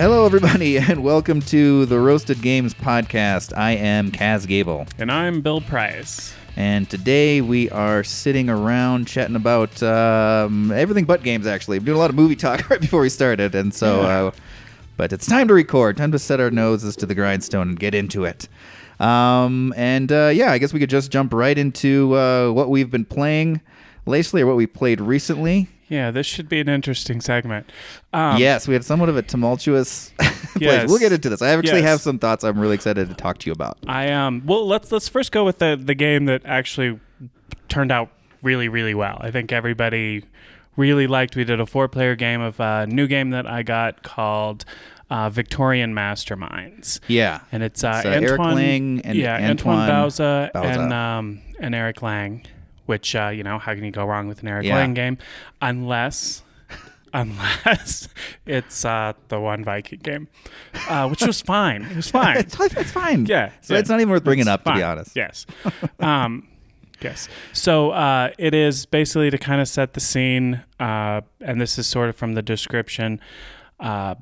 Hello, everybody, and welcome to the Roasted Games podcast. I am Kaz Gable, And I'm Bill Price. and today we are sitting around chatting about um, everything but games. Actually, we're doing a lot of movie talk right before we started, and so, uh, but it's time to record. Time to set our noses to the grindstone and get into it. Um, and uh, yeah, I guess we could just jump right into uh, what we've been playing lately, or what we played recently. Yeah, this should be an interesting segment. Um, yes, we had somewhat of a tumultuous place. Yes. We'll get into this. I actually Yes. have some thoughts I'm really excited to talk to you about. I um. Well, let's let's first go with the the game that actually turned out really really well. I think everybody really liked. We did a four player game of a new game that I got called uh, Victorian Masterminds. Yeah. And it's, uh, It's, uh, Eric Lang and yeah, Antoine, Antoine Bauza, Bauza. and um, and Eric Lang, which uh, you know how can you go wrong with an Eric Yeah. Lang game, unless unless it's uh, the one Viking game, uh, which was fine. It was fine. it's, it's fine. Yeah, So yeah. it's not even worth bringing It's up, to be honest. Yes. Um, yes. So uh, it is basically to kind of set the scene, uh, and this is sort of from the description uh,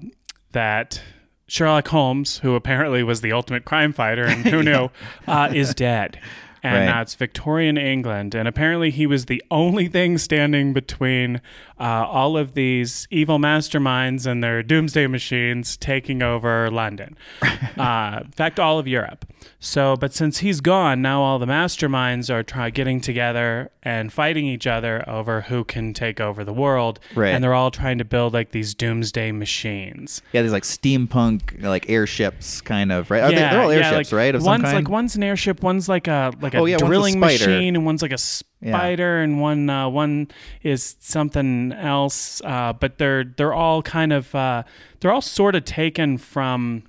that Sherlock Holmes, who apparently was the ultimate crime fighter, and who knew, uh, is dead. And Right. it's Victorian England, and apparently he was the only thing standing between uh, all of these evil masterminds and their doomsday machines taking over London. uh, in fact, all of Europe. So, but since he's gone, now all the masterminds are try- getting together and fighting each other over who can take over the world. Right. And they're all trying to build like these doomsday machines. Yeah, these like steampunk like airships kind of, right? Are they, they're all airships, like, right? One's some kind? like one's an airship, one's like a like a Oh, yeah, one's a drilling machine, and one's like a spider, and one uh, one is something else. Uh, but they're they're all kind of uh, they're all sort of taken from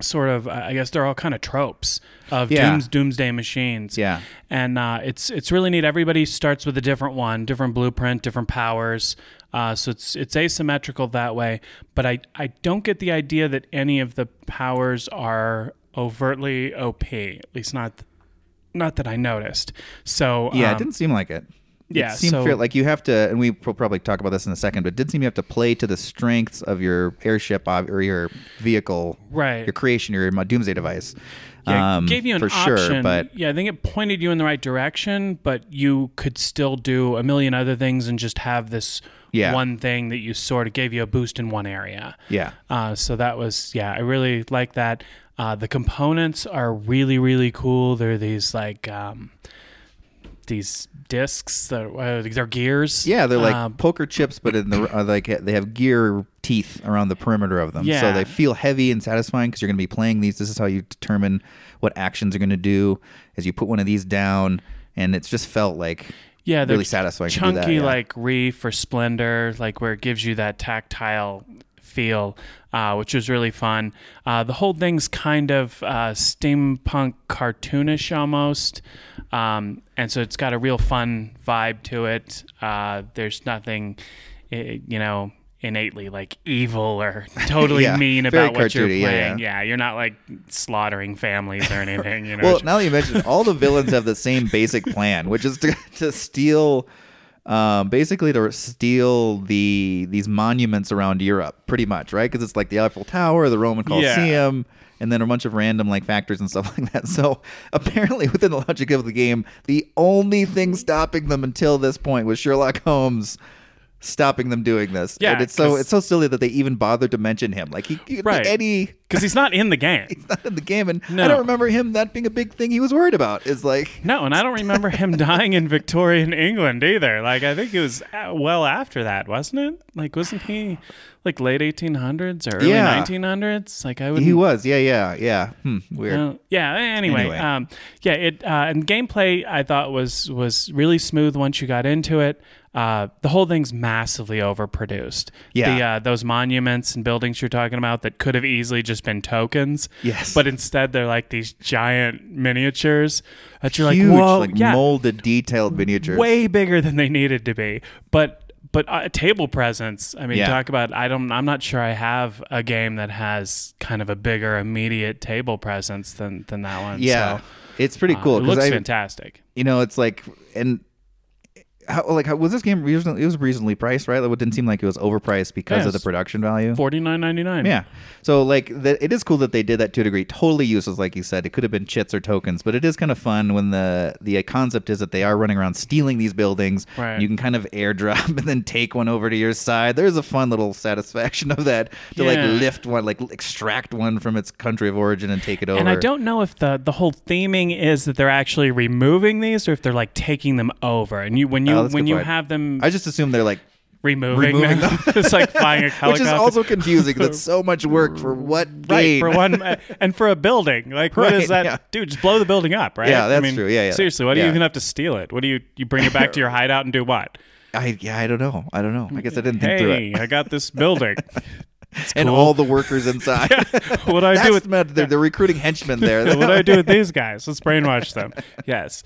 sort of I guess they're all kind of tropes of Yeah. dooms, doomsday machines. Yeah. and uh, it's it's really neat. Everybody starts with a different one, different blueprint, different powers. Uh, so it's it's asymmetrical that way. But I I don't get the idea that any of the powers are overtly OP. At least not not that I noticed. So Yeah, um, it didn't seem like it. yeah, It seemed so- fair, like you have to, and we will probably talk about this in a second, but it did seem you have to play to the strengths of your airship or your vehicle, Right. Your creation, your doomsday device. Yeah, um, gave you an for option. sure, but yeah, I think it pointed you in the right direction, but you could still do a million other things and just have this Yeah. one thing that you sort of gave you a boost in one area. yeah, Uh, so that was yeah, I really like that. Uh, the components are really really cool. They're these like um, these discs that uh, they're gears. yeah, they're like Um, poker chips, but in the uh, like they have gear teeth around the perimeter of them, Yeah. so they feel heavy and satisfying because you're going to be playing these. This is how you determine what actions you're going to do as you put one of these down, and it's just felt like yeah, really satisfying Chunky that, yeah. like reef or splendor, like where it gives you that tactile feel, uh, which was really fun. Uh, the whole thing's kind of uh, steampunk cartoonish almost, um, and so it's got a real fun vibe to it. Uh, there's nothing, eh, you know. Innately like evil or totally Yeah, mean about what you're cartoony, yeah, playing. yeah. Yeah, you're not like slaughtering families or anything. You know, Well, now that you mentioned, all the villains have the same basic plan, which is to, to steal, um, basically to steal the these monuments around Europe, pretty much, right? Because it's like the Eiffel Tower, the Roman Colosseum, and then a bunch of random like factors and stuff like that. So apparently, within the logic of the game, the only thing stopping them until this point was Sherlock Holmes. Stopping them doing this, Yeah, and it's so it's so silly that they even bothered to mention him. Like he, he Right. any because he's not in the game. he's not in the game, and I don't remember him that being a big thing he was worried about. Is like, No, and I don't remember him dying in Victorian England either. Like I think it was uh, well after that, wasn't it? Like wasn't he like late 1800s or early Yeah. 1900s? Like I would he was, yeah, yeah, yeah. Hmm, weird. Uh, yeah. Anyway, Anyway. Um, yeah. It uh, and gameplay I thought was was really smooth once you got into it. Uh, the whole thing's massively overproduced. Yeah. The, uh, those monuments and buildings you're talking about that could have easily just been tokens. Yes. But instead they're like these giant miniatures that you're Huge, like, whoa, like yeah, molded, detailed miniatures. way bigger than they needed to be. But but uh, table presence. I mean, Yeah. talk about. I don't. I'm not sure I have a game that has kind of a bigger immediate table presence than than that one. Yeah, So, it's pretty uh, cool It 'cause looks I, fantastic. you know, it's like, and how, like how, was this game reasonably? It was reasonably priced, right? Like, it didn't seem like it was overpriced because Yeah, of the production value. Forty nine ninety nine. Yeah. So like the, it is cool that they did that to a degree. Totally useless, like you said. It could have been chits or tokens, but it is kind of fun when the the concept is that they are running around stealing these buildings. Right. You can kind of airdrop and then take one over to your side. There's a fun little satisfaction of that to Yeah. like lift one, like extract one from its country of origin and take it over. And I don't know if the the whole theming is that they're actually removing these or if they're like taking them over. And you when you When you have them I just assume they're like removing, removing them, it's like flying a helicopter. Which is also confusing. That's so much work for what Right for one, uh, and for a building, like what is that, yeah. dude? Just blow the building up, right? Yeah, I that's mean, true. Yeah, yeah. Seriously, why do you even have to steal it? What do you you bring it back to your hideout and do what? I yeah, I don't know. I don't know. I guess I didn't think through it. I got this building. And all the workers inside. what do I do with. They're, they're recruiting henchmen there. what do I do with these guys? Let's brainwash them. Yes.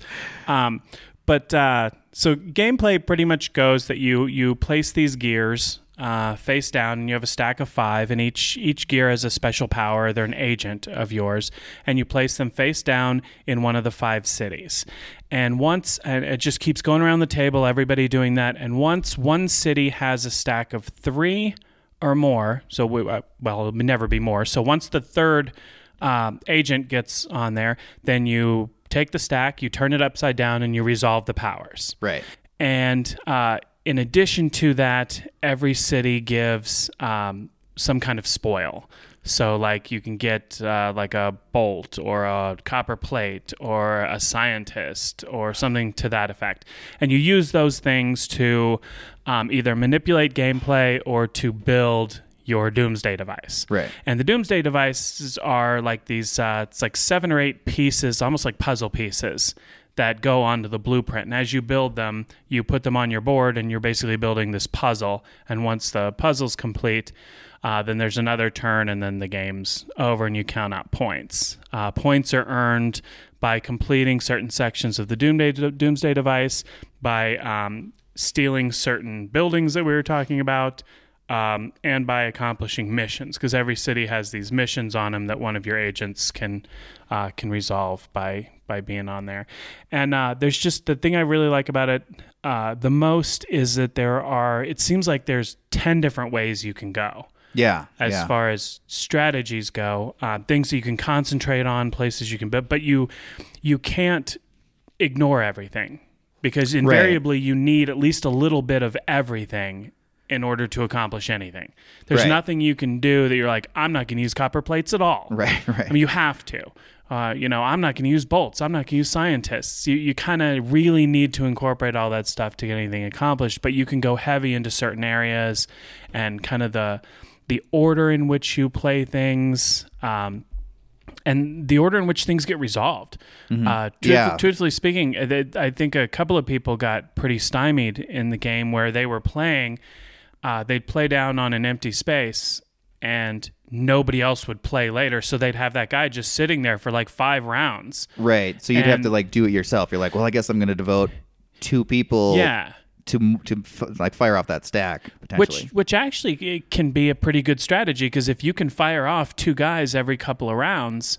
Um, but uh, so gameplay pretty much goes that you you place these gears uh, face down, and you have a stack of five, and each each gear has a special power. They're an agent of yours, and you place them face down in one of the five cities. And once, and it just keeps going around the table, everybody doing that. And once one city has a stack of three or more, so we, uh, well, it would never be more. So once the third um, agent gets on there, then you take the stack, you turn it upside down, and you resolve the powers. right. And uh, in addition to that, every city gives um, some kind of spoil. So, like, you can get uh, like a bolt or a copper plate or a scientist or something to that effect. And you use those things to um, either manipulate gameplay or to build your doomsday device. Right. And the doomsday devices are like these, uh, it's like seven or eight pieces, almost like puzzle pieces that go onto the blueprint. And as you build them, you put them on your board and you're basically building this puzzle. And once the puzzle's complete, uh, then there's another turn and then the game's over and you count out points. Uh, points are earned by completing certain sections of the doomsday, doomsday device, by um, stealing certain buildings that we were talking about, um, and by accomplishing missions because every city has these missions on them that one of your agents can uh, can resolve by by being on there. And uh, there's just the thing I really like about it uh, the most is that there are. It seems like there's ten different ways you can go Yeah. as yeah. far as strategies go, uh, things that you can concentrate on, places you can, but but you you can't ignore everything because invariably you need at least a little bit of everything in order to accomplish anything. There's Right. nothing you can do that you're like, I'm not going to use copper plates at all. Right. Right. I mean, you have to. Uh, you know, I'm not going to use bolts. I'm not going to use scientists. You, you kind of really need to incorporate all that stuff to get anything accomplished. But you can go heavy into certain areas, and kind of the the order in which you play things, um, and the order in which things get resolved. Uh, truth- Mm-hmm. Yeah. Truthfully speaking, I think a couple of people got pretty stymied in the game where they were playing. Uh, they'd play down on an empty space and nobody else would play later. So they'd have that guy just sitting there for like five rounds. right. So you'd have to like do it yourself. You're like, well, I guess I'm going to devote two people. Yeah. To to f- like fire off that stack potentially. Which, which actually it can be a pretty good strategy because if you can fire off two guys every couple of rounds,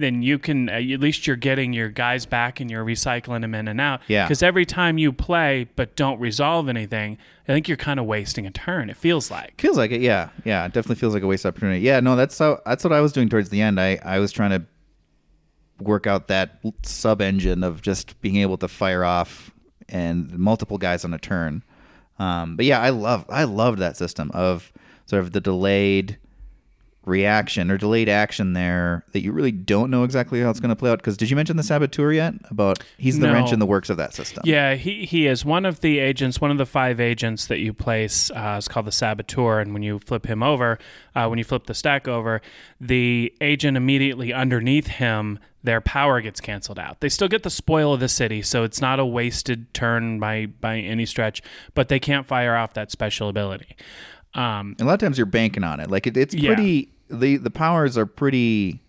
then you can uh, at least you're getting your guys back and you're recycling them in and out. Yeah. Because every time you play but don't resolve anything, I think you're kind of wasting a turn. It feels like. Feels like it, yeah, yeah. It definitely feels like a waste opportunity. Yeah, no, that's how that's what I was doing towards the end. I I was trying to work out that sub engine of just being able to fire off and multiple guys on a turn. Um, but yeah, I love I loved that system of sort of the delayed reaction or delayed action there that you really don't know exactly how it's going to play out. Because did you mention the saboteur yet? About he's the No. wrench in the works of that system. Yeah, he, he is one of the agents, one of the five agents that you place. Uh, is called the Saboteur, and when you flip him over, uh, when you flip the stack over, the agent immediately underneath him, their power gets canceled out. They still get the spoil of the city, so it's not a wasted turn by by any stretch. But they can't fire off that special ability. Um, a lot of times you're banking on it. Like it, it's Yeah. pretty. The the powers are pretty.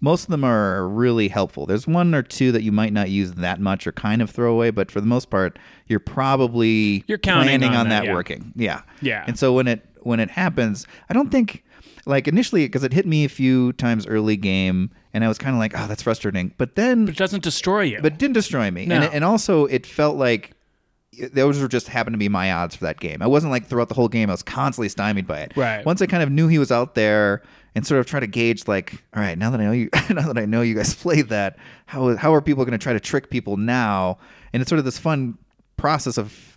Most of them are really helpful. There's one or two that you might not use that much or kind of throw away, but for the most part, you're probably You're counting planning on on that, that yeah. working. Yeah, Yeah. And so when it when it happens, I don't think like initially because it hit me a few times early game, and I was kind of like, oh, that's frustrating. But then it doesn't destroy you. but it didn't destroy me. No. And, and also, it felt like those were just happened to be my odds for that game. I wasn't like throughout the whole game I was constantly stymied by it. Right. Once I kind of knew he was out there and sort of try to gauge like, all right, now that I know you now that I know you guys played that, how how are people going to try to trick people now? And it's sort of this fun process of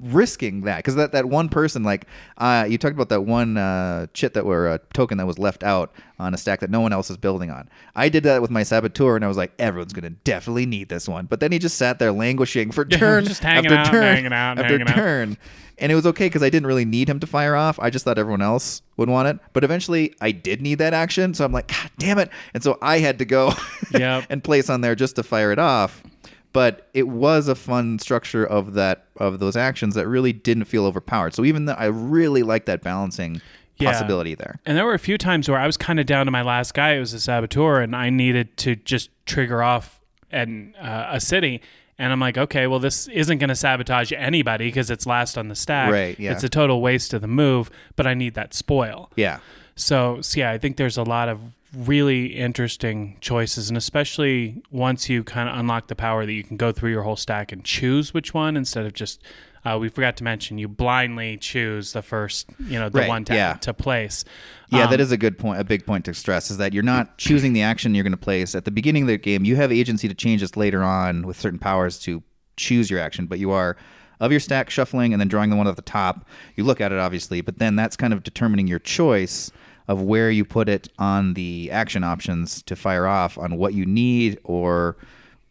risking that because that, that one person like uh, you talked about that one uh, chit that were a token that was left out on a stack that no one else is building on. I did that with my saboteur and i was like everyone's gonna definitely need this one. But then he just sat there languishing for turn just hanging after out, turn hanging out, after hanging out. turn. And it was okay because i didn't really need him to fire off. I just thought everyone else would want it. But eventually i did need that action. So i'm like god damn it. And so i had to go Yep. and place on there just to fire it off but it was a fun structure of that of those actions that really didn't feel overpowered. So even though I really like that balancing Yeah. possibility there. And there were a few times where I was kind of down to my last guy. It was a saboteur, and I needed to just trigger off an, uh, a city. And I'm like, okay, well, this isn't going to sabotage anybody because it's last on the stack. Right, yeah. It's a total waste of the move, but I need that spoil. Yeah. So, so yeah, I think there's a lot of really interesting choices, and especially once you kind of unlock the power that you can go through your whole stack and choose which one instead of just. Uh, we forgot to mention you blindly choose the first, you know, the Right, one to, yeah. to place. Yeah, Um, that is a good point. A big point to stress is that you're not choosing the action you're going to place at the beginning of the game. You have agency to change this later on with certain powers to choose your action, but you are of your stack shuffling and then drawing the one at the top. You look at it obviously, but then that's kind of determining your choice of where you put it on the action options to fire off on what you need or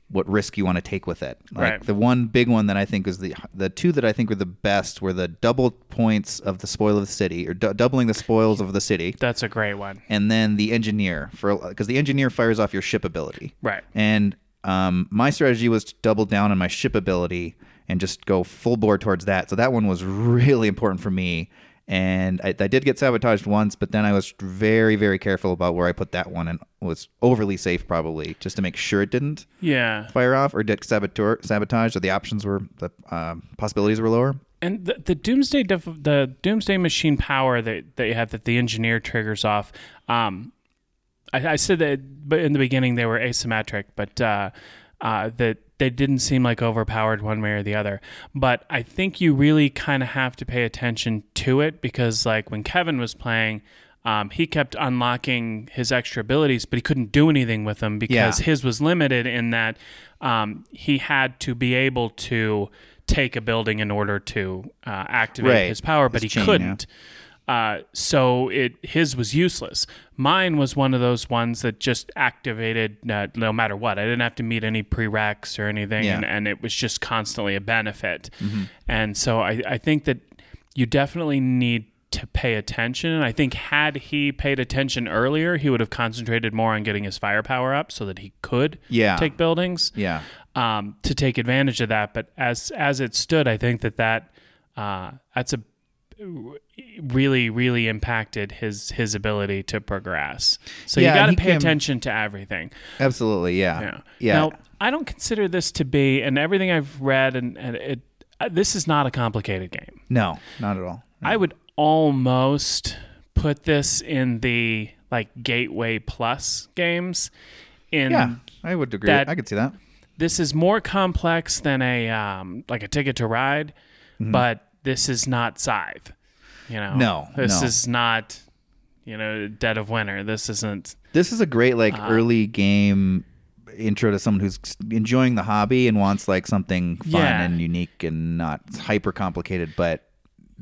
what risk you want to take with it. Like Right. the one big one that I think is the the two that I think were the best were the double points of the spoil of the city or du- doubling the spoils of the city That's a great one. and then the engineer for because the engineer fires off your ship ability. Right. And um, my strategy was to double down on my ship ability and just go full bore towards that. So that one was really important for me. And I, I did get sabotaged once, but then I was very, very careful about where I put that one and was overly safe probably just to make sure it didn't Yeah. fire off or get saboteur, sabotage or the options were the um, possibilities were lower. And the, the doomsday def- the doomsday machine power that, that you have that the engineer triggers off. Um, I, I said that, but in the beginning they were asymmetric, but uh, uh, that they didn't seem like overpowered one way or the other. But I think you really kind of have to pay attention to it because, like when Kevin was playing. Um, he kept unlocking his extra abilities, but he couldn't do anything with them because Yeah. his was limited in that um, he had to be able to take a building in order to uh, activate Right. his power, but His he chain, couldn't. Uh, so it his was useless. Mine was one of those ones that just activated uh, no matter what. I didn't have to meet any prereqs or anything, Yeah. and, and it was just constantly a benefit. Mm-hmm. And so I, I think that you definitely need to pay attention. I think had he paid attention earlier, he would have concentrated more on getting his firepower up so that he could Yeah. take buildings Yeah. um, to take advantage of that. But as as it stood, I think that that uh, that's a really really impacted his his ability to progress. So Yeah, you got to pay attention to everything. Absolutely. Yeah. Yeah. Yeah. Now I don't consider this to be, and everything I've read, and, and it uh, this is not a complicated game. no, not at all. I would almost put this in the like Gateway Plus games. In Yeah, I would agree. I could see that. this is more complex than a um, like a ticket to ride, but this is not Scythe. You know. No, this no. is not you know Dead of Winter. This isn't. This is a great like Uh, early game intro to someone who's enjoying the hobby and wants like something fun Yeah. and unique and not hyper complicated, but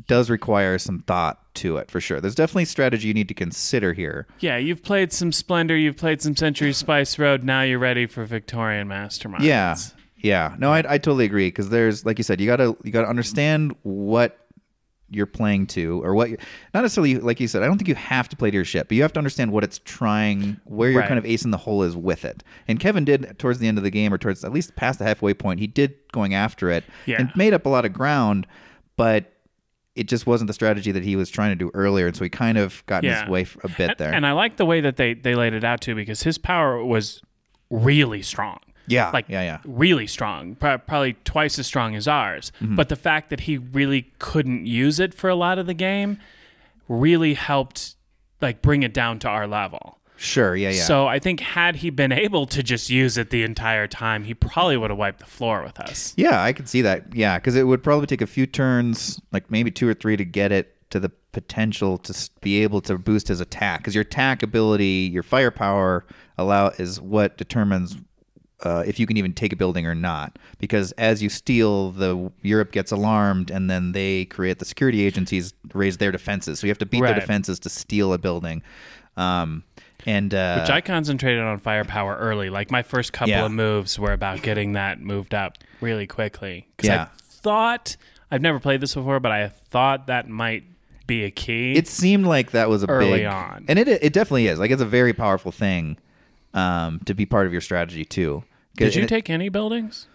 does require some thought to it for sure. There's definitely strategy you need to consider here. Yeah, you've played some Splendor, you've played some Century Spice Road. Now you're ready for Victorian Masterminds. Yeah, yeah. No, I, I totally agree because there's like you said, you gotta you gotta understand what you're playing to or what not necessarily like you said. I don't think you have to play to your ship, but you have to understand what it's trying, where your Right. kind of ace in the hole is with it. And Kevin did towards the end of the game or towards at least past the halfway point, he did going after it Yeah. and made up a lot of ground, but. It just wasn't the strategy that he was trying to do earlier, and so he kind of got in his way a bit there. And I like the way that they they laid it out too, because his power was really strong. Yeah, like yeah, yeah. really strong, probably twice as strong as ours. Mm-hmm. But the fact that he really couldn't use it for a lot of the game really helped like bring it down to our level. Sure. Yeah. Yeah. So I think had he been able to just use it the entire time, he probably would have wiped the floor with us. Yeah, I could see that. Yeah, because it would probably take a few turns, like maybe two or three, to get it to the potential to be able to boost his attack. Because your attack ability, your firepower, allow is what determines uh, if you can even take a building or not. Because as you steal, the Europe gets alarmed, and then they create the security agencies raise their defenses. So you have to beat their defenses to steal a building. Um, and uh, Which I concentrated on firepower early. Like my first couple Yeah. of moves were about getting that moved up really quickly. 'Cause Yeah. I thought I've never played this before, but I thought that might be a key. it seemed like that was a Early big, on. and it it definitely is. Like it's a very powerful thing um, to be part of your strategy too. Did you it- take any buildings?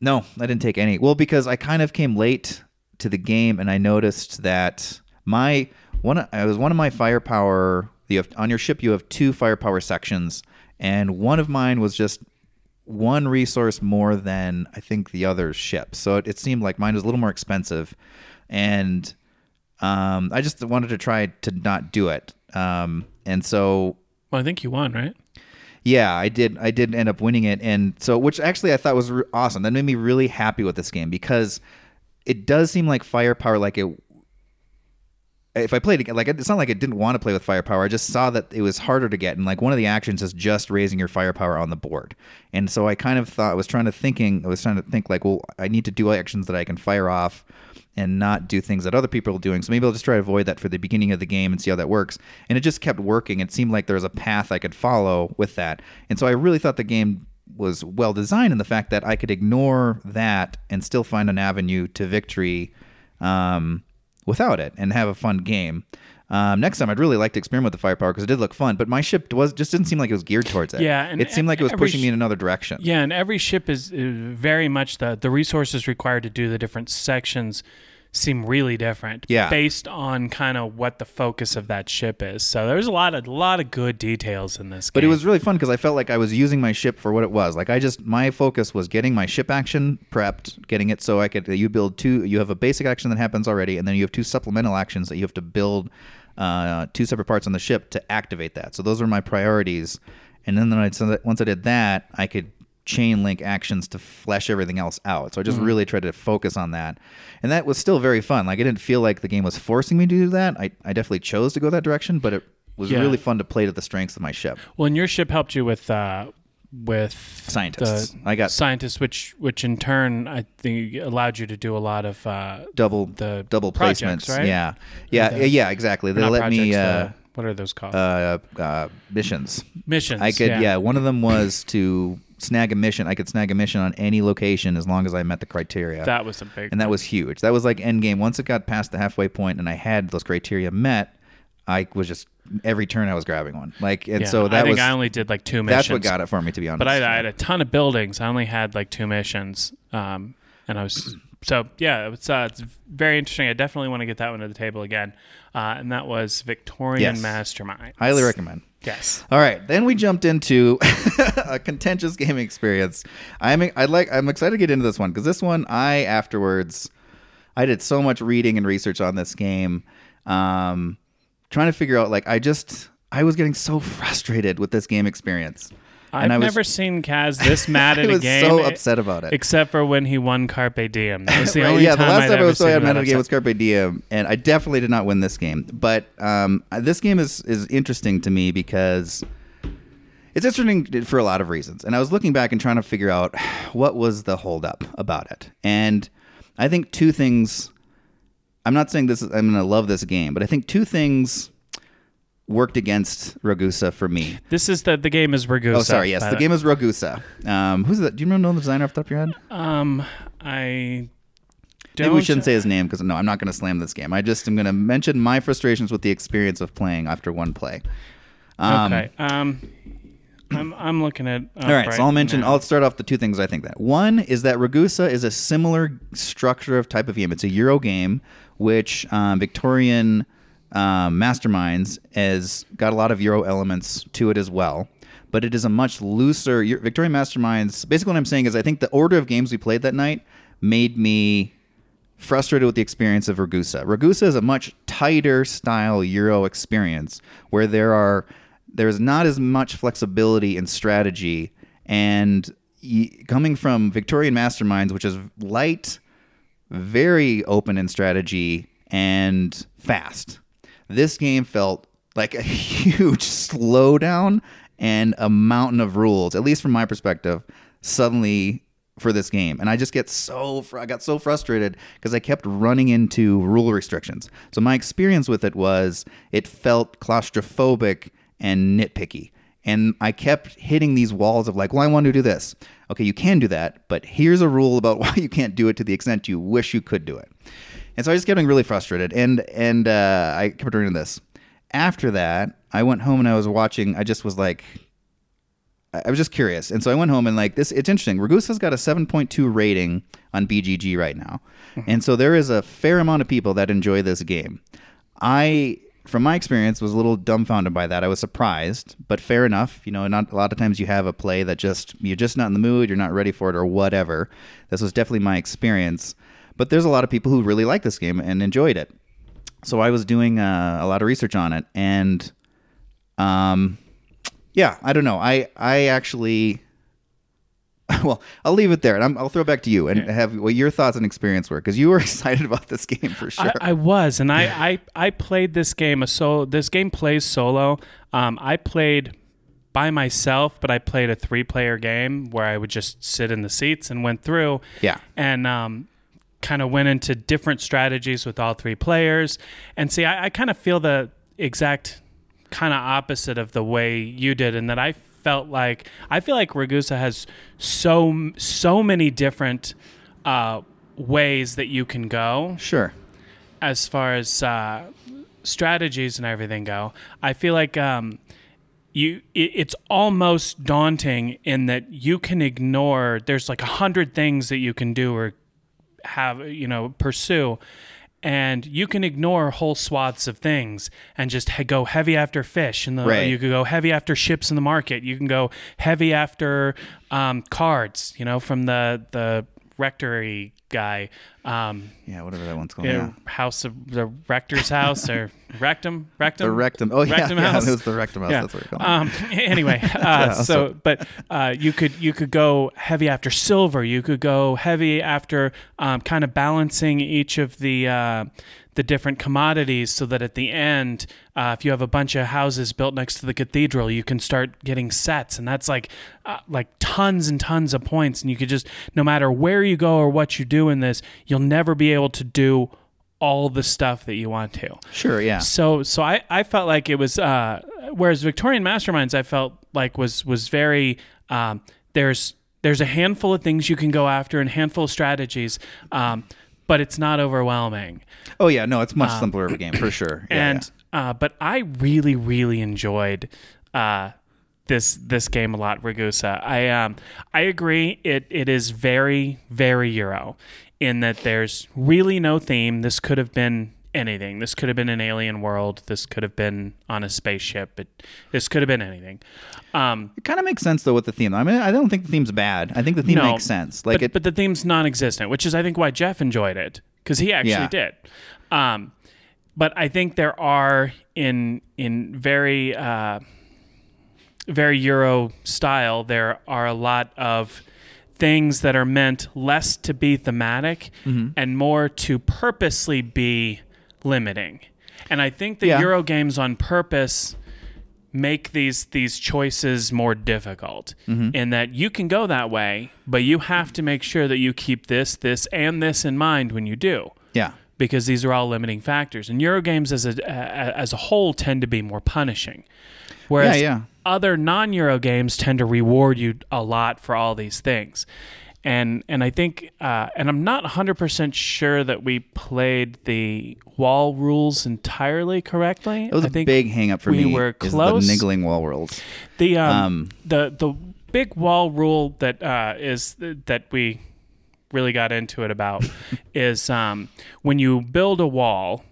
No, I didn't take any. Well, because I kind of came late to the game, and I noticed that my one I was one of my firepower. You have on your ship. You have two firepower sections, and one of mine was just one resource more than I think the other ship. So it, it seemed like mine was a little more expensive, and um, I just wanted to try to not do it. Um, and so Well, I think you won, right? Yeah, I did. I did end up winning it, and so which actually I thought was re- awesome. That made me really happy with this game because it does seem like firepower. Like it, if I played it, like it's not like I didn't want to play with firepower. I just saw that it was harder to get, and like one of the actions is just raising your firepower on the board. And so I kind of thought I was trying to thinking. I was trying to think like, well, I need to do actions that I can fire off and not do things that other people are doing. So maybe I'll just try to avoid that for the beginning of the game and see how that works. And it just kept working. It seemed like there was a path I could follow with that. And so I really thought the game was well designed in the fact that I could ignore that and still find an avenue to victory um, without it and have a fun game. Um, next time, I'd really like to experiment with the firepower because it did look fun, but my ship was just didn't seem like it was geared towards it. Yeah, and it seemed like it was pushing sh- me in another direction. Yeah, and every ship is, is very much the the resources required to do the different sections seem really different. Yeah. based on kind of what the focus of that ship is. So there's a lot of lot of good details in this. But game. it was really fun because I felt like I was using my ship for what it was. Like I just my focus was getting my ship action prepped, getting it so I could. You build two. You have a basic action that happens already, and then you have two supplemental actions that you have to build uh, two separate parts on the ship to activate that. So those were my priorities. And then, then I once I did that, I could chain link actions to flesh everything else out. So I just really tried to focus on that. And that was still very fun. Like I didn't feel like the game was forcing me to do that. I, I definitely chose to go that direction, but it was Yeah. really fun to play to the strengths of my ship. well, and your ship helped you with uh, with Scientists. I got scientists, which which in turn I think allowed you to do a lot of uh, double the double projects, placements. right? Yeah, yeah, The- yeah. Exactly. They let me uh, the- what are those called? uh, uh, missions. Missions. I could. Yeah. One of them was to snag a mission. I could snag a mission on any location as long as I met the criteria. that was a big. and that was huge. That was like end game. Once it got past the halfway point and I had those criteria met, I was just every turn I was grabbing one. Like and yeah, so that I think was I only did like two missions. that's what got it for me to be honest. But I, I had a ton of buildings. I only had like two missions, um, and I was so yeah. It's uh, it's very interesting. I definitely want to get that one to the table again, uh, and that was Victorian Yes. Mastermind. highly recommend. Yes. All right, then we jumped into a contentious gaming experience. I'm I like I'm excited to get into this one because this one I afterwards I did so much reading and research on this game, um, trying to figure out like I just I was getting so frustrated with this game experience. I've I was, never seen Kaz this mad at a game. I was so upset about it. Except for when he won Carpe Diem. That was the only yeah, the last I'd time I was so mad at a game was. Carpe Diem, and I definitely did not win this game. But um, this game is is interesting to me because it's interesting for a lot of reasons. And I was looking back and trying to figure out what was the holdup about it. And I think two things. I'm not saying this is I'm going to love this game, but I think two things worked against Ragusa for me. This is the the game is Ragusa. Oh, sorry. Yes, the game is Ragusa. Um, who's that? Do you know the designer off the top of your head? Um, I. Don't, Maybe we shouldn't say his name because no, I'm not going to slam this game. I just am going to mention my frustrations with the experience of playing after one play. Um, Okay. Um, I'm I'm looking at. All right, so I'll mention. now. I'll start off the two things I think that one is that Ragusa is a similar structure of type of game. It's a Euro game, which um, Victorian um, Masterminds has got a lot of Euro elements to it as well. But it is a much looser Victorian Masterminds. Basically, what I'm saying is, I think the order of games we played that night made me frustrated with the experience of Ragusa. Ragusa is a much tighter style Euro experience where there are there's not as much flexibility in strategy, and coming from Victorian Masterminds, which is light, very open in strategy and fast. This game felt like a huge slowdown and a mountain of rules, at least from my perspective, suddenly for this game. And I just get so fr- I got so frustrated because I kept running into rule restrictions. So my experience with it was it felt claustrophobic and nitpicky. And I kept hitting these walls of like, well, I want to do this. Okay, you can do that, but here's a rule about why you can't do it to the extent you wish you could do it. And so I just kept getting really frustrated, and and uh, I kept doing this. After that, I went home and I was watching. I just was like, I I was just curious, and so I went home and like this. It's interesting. Ragusa's got a 7.2 rating on BGG right now, and so there is a fair amount of people that enjoy this game. I, from my experience, was a little dumbfounded by that. I was surprised, but fair enough. You know, not a lot of times you have a play that just you're just not in the mood, you're not ready for it, or whatever. This was definitely my experience. But there's a lot of people who really like this game and enjoyed it. So I was doing uh, a lot of research on it, and um, yeah, I don't know. I I actually. Well, I'll leave it there, and I'm, I'll throw it back to you and have what your thoughts and experience were because you were excited about this game for sure. I, I was, and I, I I played this game a so this game plays solo. Um, I played by myself, but I played a three player game where I would just sit in the seats and went through. Yeah. and um, kind of went into different strategies with all three players. And see, I, I kind of feel the exact kind of opposite of the way you did, in that I felt like I feel like Ragusa has so so many different uh, ways that you can go sure. as far as uh, strategies and everything go. I feel like um, you it, it's almost daunting in that you can ignore. There's like a hundred things that you can do or have you know pursue. And you can ignore whole swaths of things and just he- go heavy after fish, and Right. you could go heavy after ships in the market. You can go heavy after um, cards, you know, from the the rectory guy. Um, Yeah, whatever that one's called. yeah, Yeah. house of the rector's house or rectum rectum The rectum. Oh yeah, rectum yeah, house. it was the rectum house. Yeah. That's what we call it. Um, anyway, uh, so so- but uh, you could you could go heavy after silver. You could go heavy after um, kind of balancing each of the uh, the different commodities, so that at the end, uh, if you have a bunch of houses built next to the cathedral, you can start getting sets, and that's like uh, like tons and tons of points. And you could just no matter where you go or what you do in this, you'll never be able to do all the stuff that you want to. Sure. Yeah. So so I, I felt like it was uh, whereas Victorian Masterminds I felt like was was very um, there's there's a handful of things you can go after and handful of strategies, um, but it's not overwhelming. Oh yeah. No, it's much simpler of a game for sure. Yeah, and Uh, but I really really enjoyed uh, this this game a lot, Ragusa. I um I agree it it is very very Euro in that there's really no theme. This could have been anything. This could have been an alien world. This could have been on a spaceship. It, this could have been anything. Um, It kind of makes sense though with the theme. I mean, I don't think the theme's bad. I think the theme no, makes sense. Like but, it. but the theme's non-existent, which is I think why Jeff enjoyed it because he actually Yeah. did. Um, but I think there are in in very uh, very Euro style. There are a lot of things that are meant less to be thematic Mm-hmm. and more to purposely be limiting. And I think the Yeah. Euro games on purpose make these these choices more difficult Mm-hmm. in that you can go that way, but you have to make sure that you keep this, this, and this in mind when you do yeah. because these are all limiting factors. And Euro games as a as a whole tend to be more punishing, whereas Yeah, yeah. other non-Euro games tend to reward you a lot for all these things. And and I think uh, and I'm not 100% sure that we played the wall rules entirely correctly. It was I a big hang up for we me. We were is close. the niggling wall worlds. The um, Um, the the big wall rule that uh, is that we really got into it about is um, when you build a wall,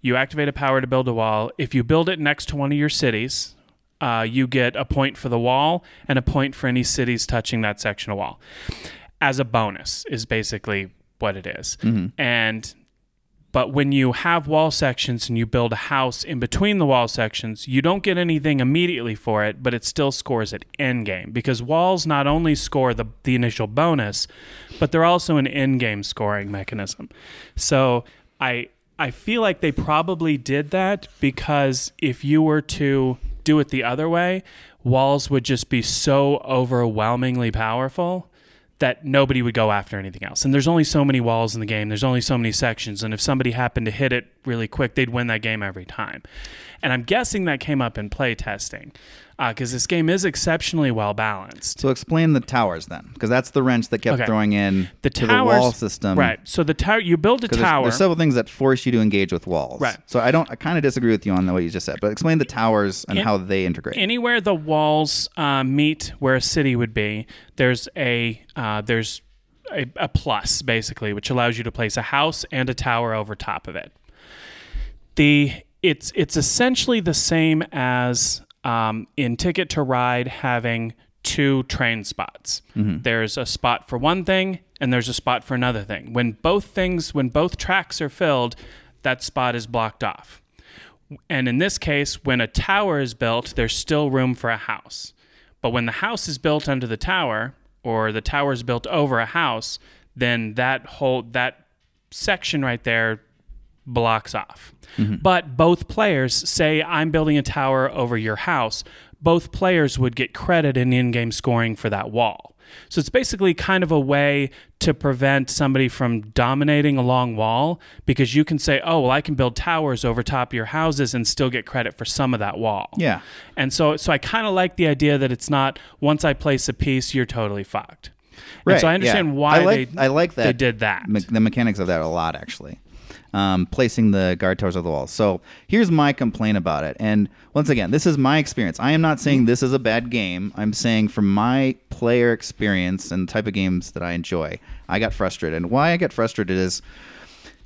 you activate a power to build a wall. If you build it next to one of your cities, uh, you get a point for the wall and a point for any cities touching that section of wall. As a bonus is basically what it is. And But when you have wall sections and you build a house in between the wall sections, you don't get anything immediately for it, but it still scores at end game because walls not only score the, the initial bonus, but they're also an end game scoring mechanism. So I I feel like they probably did that because if you were to do it the other way, walls would just be so overwhelmingly powerful that nobody would go after anything else. And there's only so many walls in the game. There's only so many sections. And if somebody happened to hit it really quick, they'd win that game every time. And I'm guessing that came up in play testing because uh, this game is exceptionally well balanced. So explain the towers then, because that's the wrench that kept Okay. throwing in The to towers, the wall system. right? So the tower, you build a 'Cause there's- tower. There's, several things that force you to engage with walls. Right. So I don't. I kind of disagree with you on what you just said, but explain the towers and In- how they integrate. anywhere the walls uh, meet where a city would be, there's a uh, there's a, a plus basically, which allows you to place a house and a tower over top of it. The it's it's essentially the same as um, in Ticket to Ride having two train spots. There's a spot for one thing and there's a spot for another thing. When both things when both tracks are filled, that spot is blocked off. And in this case, when a tower is built, there's still room for a house. But when the house is built under the tower, or the tower is built over a house, then that whole that section right there blocks off. Mm-hmm. But both players say I'm building a tower over your house. Both players would get credit in in-game scoring for that wall. So it's basically kind of a way to prevent somebody from dominating a long wall because you can say, "Oh, well I can build towers over top of your houses and still get credit for some of that wall." yeah. And so so I kind of like the idea that it's not once I place a piece you're totally fucked. Right. And so I understand yeah. why I like, they I like that. they did that. me- the mechanics of that a lot actually. Um, placing the guard towers of the walls. So here's my complaint about it. And once again, this is my experience. I am not saying this is a bad game. I'm saying from my player experience and the type of games that I enjoy, I got frustrated. And why I get frustrated is,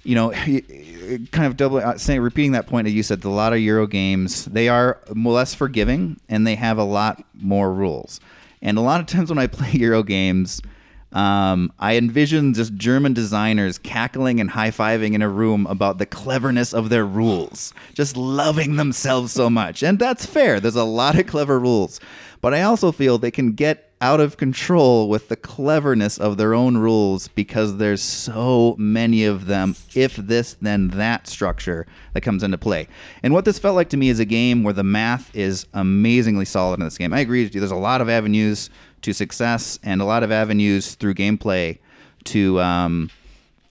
you know, kind of double uh, saying repeating that point that you said. A lot of Euro games they are less forgiving and they have a lot more rules. And a lot of times when I play Euro games, um, I envision just German designers cackling and high fiving in a room about the cleverness of their rules, just loving themselves so much. And that's fair. There's a lot of clever rules. But I also feel they can get out of control with the cleverness of their own rules because there's so many of them. If this, then that structure that comes into play. And what this felt like to me is a game where the math is amazingly solid in this game. I agree with you. There's a lot of avenues to success and a lot of avenues through gameplay to um,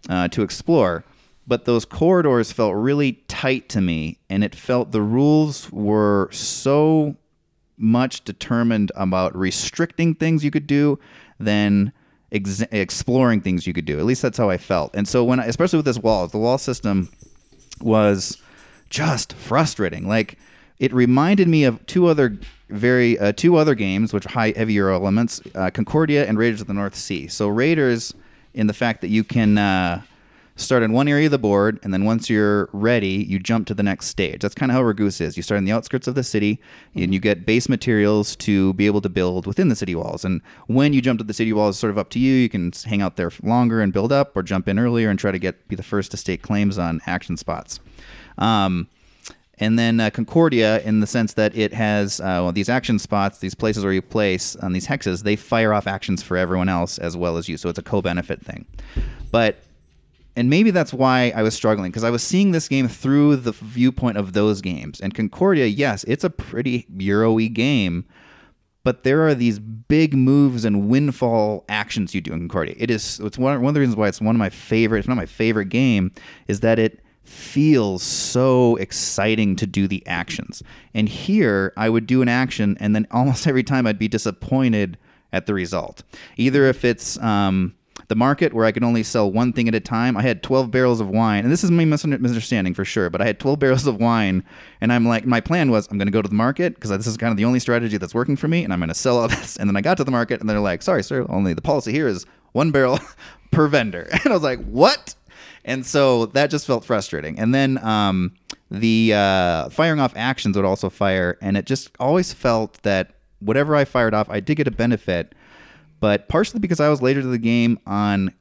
uh, to explore. But those corridors felt really tight to me, and it felt the rules were so much determined about restricting things you could do than ex- exploring things you could do. At least that's how I felt. And so when, I, especially with this wall, the wall system was just frustrating. Like it reminded me of two other very uh, two other games which are high heavier elements, uh, Concordia and Raiders of the North Sea. So Raiders in the fact that you can uh, start in one area of the board, and then once you're ready, you jump to the next stage. That's kind of how Ragusa is. You start in the outskirts of the city, and you get base materials to be able to build within the city walls. And when you jump to the city walls, sort of up to you. You can hang out there longer and build up, or jump in earlier and try to get be the first to stake claims on action spots. Um, and then uh, Concordia, in the sense that it has uh, well, these action spots, these places where you place on these hexes, they fire off actions for everyone else as well as you. So it's a co-benefit thing. But and maybe that's why I was struggling because I was seeing this game through the viewpoint of those games. And Concordia, yes, it's a pretty Euro-y game, but there are these big moves and windfall actions you do in Concordia. It is it's one, one of the reasons why it's one of my favorite, if not my favorite game, is that it feels so exciting to do the actions. And here I would do an action and then almost every time I'd be disappointed at the result. Either if it's um, the market where I could only sell one thing at a time. I had 12 barrels of wine, and this is my misunderstanding for sure, but I had 12 barrels of wine, and I'm like, my plan was I'm going to go to the market because this is kind of the only strategy that's working for me, and I'm going to sell all this. And then I got to the market, and they're like, sorry, sir, only the policy here is one barrel per vendor. And I was like, what? And so that just felt frustrating. And then um, the uh, firing off actions would also fire, and it just always felt that whatever I fired off, I did get a benefit but partially because I was later to the game on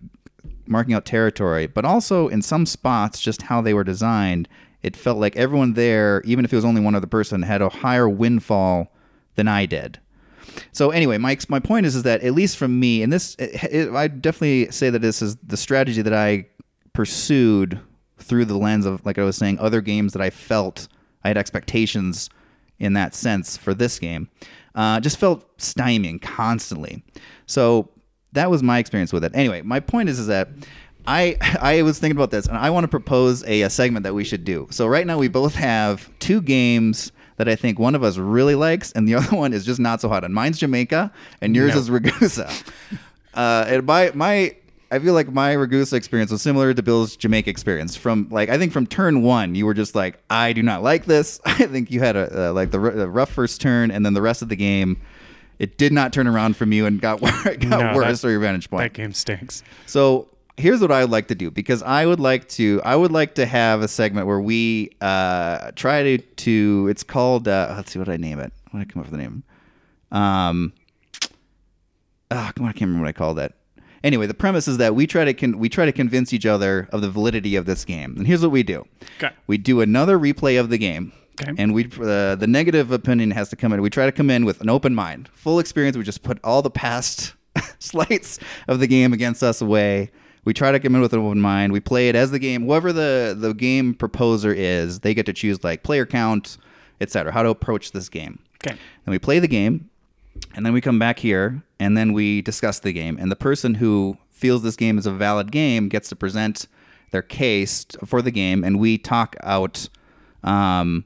marking out territory, but also in some spots, just how they were designed, it felt like everyone there, even if it was only one other person, had a higher windfall than I did. So anyway, my my point is is that at least from me, and this, it, it, I definitely say that this is the strategy that I pursued through the lens of, like I was saying, other games that I felt I had expectations in that sense for this game. Uh, just felt stymieing constantly. So that was my experience with it. Anyway, my point is is that I I was thinking about this and I want to propose a, a segment that we should do. So right now we both have two games that I think one of us really likes and the other one is just not so hot. And mine's Jamaica and yours No. is Ragusa. uh, and my my I feel like my Ragusa experience was similar to Bill's Jamaica experience. From like I think from turn one, you were just like, I do not like this. I think you had a uh, like the, r- the rough first turn, and then the rest of the game, it did not turn around from you and got, got No, worse that- or your vantage point. That game stinks. So here's what I would like to do because I would like to I would like to have a segment where we uh, try to to it's called uh, let's see what I name it. What did I come up with the name? Um, come on, I can't remember what I called that. Anyway, the premise is that we try to con- we try to convince each other of the validity of this game. And here's what we do: Okay. we do another replay of the game. Okay. And we uh, the negative opinion has to come in. We try to come in with an open mind, full experience. We just put all the past slights of the game against us away. We try to come in with an open mind. We play it as the game. Whoever the the game proposer is, they get to choose like player count, etc. How to approach this game. Okay. And we play the game, and then we come back here, and then we discuss the game. And the person who feels this game is a valid game gets to present their case for the game, and we talk out um,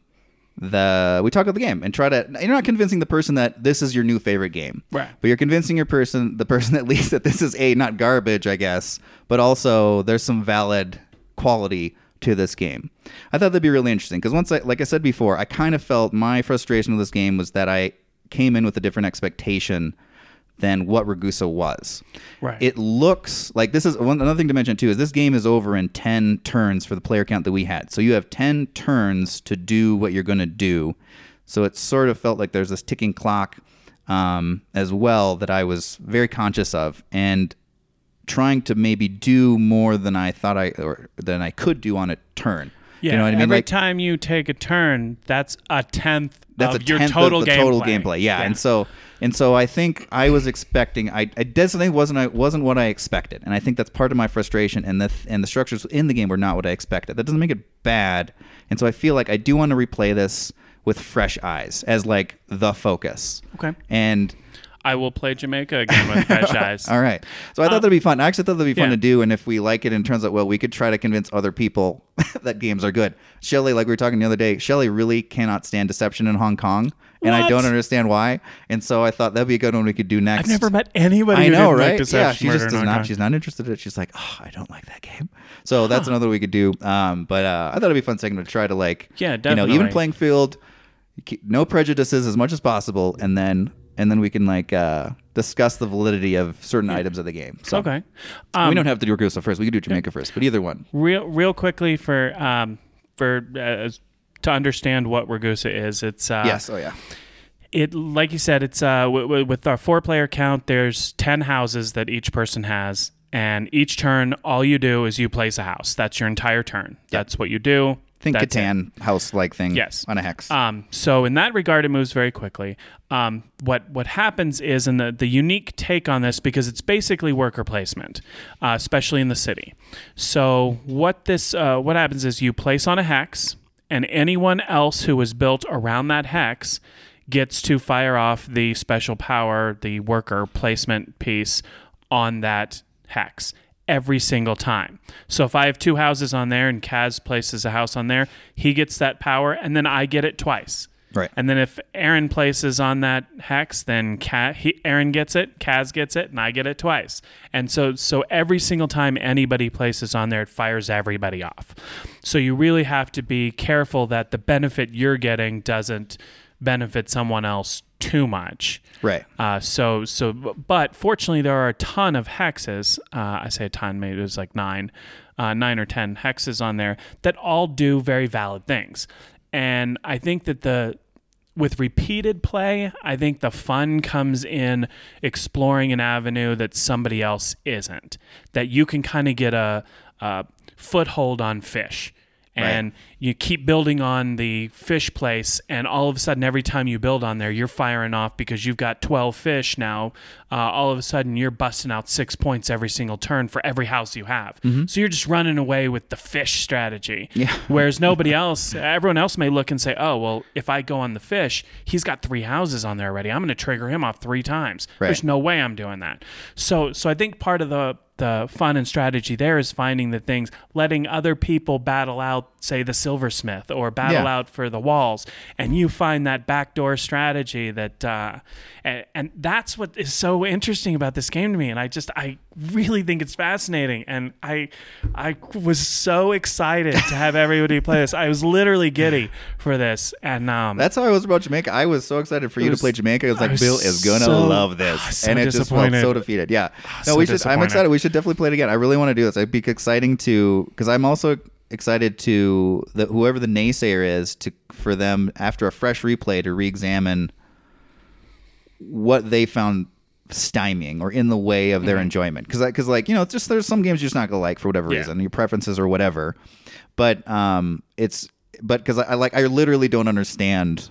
the we talk about the game and try to. You're not convincing the person that this is your new favorite game, Right. But you're convincing your person, the person at least, that this is a not garbage, I guess, but also there's some valid quality to this game. I thought that'd be really interesting because once I, like I said before, I kind of felt my frustration with this game was that I came in with a different expectation than what Ragusa was. Right. It looks like this is one another thing to mention too is this game is over in 10 turns for the player count that we had. So you have 10 turns to do what you're going to do. So it sort of felt like there's this ticking clock um, as well that I was very conscious of and trying to maybe do more than I thought I or than I could do on a turn. Yeah. you know what I mean? Every Like time you take a turn, that's a tenth that's of a your tenth total of the gameplay. total gameplay. Yeah. and so and so I think I was expecting. I, I definitely wasn't. I wasn't what I expected, and I think that's part of my frustration. And the and the structures in the game were not what I expected. That doesn't make it bad, and so I feel like I do want to replay this with fresh eyes as like the focus. Okay. And I will play Jamaica again with fresh eyes. all right. So I thought that'd be fun. I actually thought that'd be fun yeah. to do. And if we like it and turns out well, we could try to convince other people that games are good. Shelly, like we were talking the other day, Shelly really cannot stand deception in Hong Kong. And I don't understand why. And so I thought that'd be a good one we could do next. I've never met anybody I know, right? like yeah, she just does not. She's not interested in it. She's like, oh, I don't like that game. So that's another we could do. Um, but uh, I thought it'd be a fun segment to try to like, Yeah, You know, even playing field, no prejudices as much as possible, and then and then we can like uh, discuss the validity of certain items of the game. So Okay. we Um, don't have to do Ragusa first. We could do Jamaica first, but either one. real real quickly for um for uh, to understand what Ragusa is. It's uh, yes. Oh yeah. it like you said it's uh w- w- with our four player count there's 10 houses that each person has and each turn all you do is you place a house that's your entire turn that's what you do Think That's. Catan house like thing. Yes. On a hex. Um, so in that regard, it moves very quickly. Um, what what happens is, and the the unique take on this because it's basically worker placement, uh, especially in the city. So what this uh, what happens is you place on a hex, and anyone else who is built around that hex gets to fire off the special power, the worker placement piece on that hex every single time. So if I have two houses on there and Kaz places a house on there, he gets that power and then I get it twice. Right. And then if Aaron places on that hex, then Ka- he, Aaron gets it, Kaz gets it, and I get it twice. And so so every single time anybody places on there, it fires everybody off. So you really have to be careful that the benefit you're getting doesn't benefit someone else too much. right. Uh, so so, but fortunately, there are a ton of hexes. Uh, I say a ton, maybe it was like nine, uh, nine or ten hexes on there that all do very valid things. And I think that the with repeated play, I think the fun comes in exploring an avenue that somebody else isn't. That you can kind of get a, a foothold on fish and you keep building on the fish place and all of a sudden every time you build on there you're firing off because you've got 12 fish now. Uh, all of a sudden you're busting out six points every single turn for every house you have. So you're just running away with the fish strategy. Yeah. whereas nobody else everyone else may look and say oh well if i go on the fish he's got three houses on there already. I'm going to trigger him off three times. Right. there's no way i'm doing that. So so i think part of the the fun and strategy there is finding the things, letting other people battle out, say, the silversmith or battle Yeah. out for the walls, and you find that backdoor strategy that, uh, and, and that's what is so interesting about this game to me. And I just, I really think it's fascinating, and I, I was so excited to have everybody play this. I was literally giddy for this, and um, That's how I was about Jamaica. I was so excited for you was- to play Jamaica. I was I like, was Bill is gonna so- love this, ah, so and it just felt so defeated. Yeah, no, so we should. I'm excited. We should definitely play it again. I really want to do this. It'd be exciting to because I'm also excited to the whoever the naysayer is to for them after a fresh replay to re-examine what they found stymieing or in the way of their Mm-hmm. enjoyment because because like you know it's just there's some games you're just not gonna like for whatever Yeah. reason your preferences or whatever but um it's but because I, I like i literally don't understand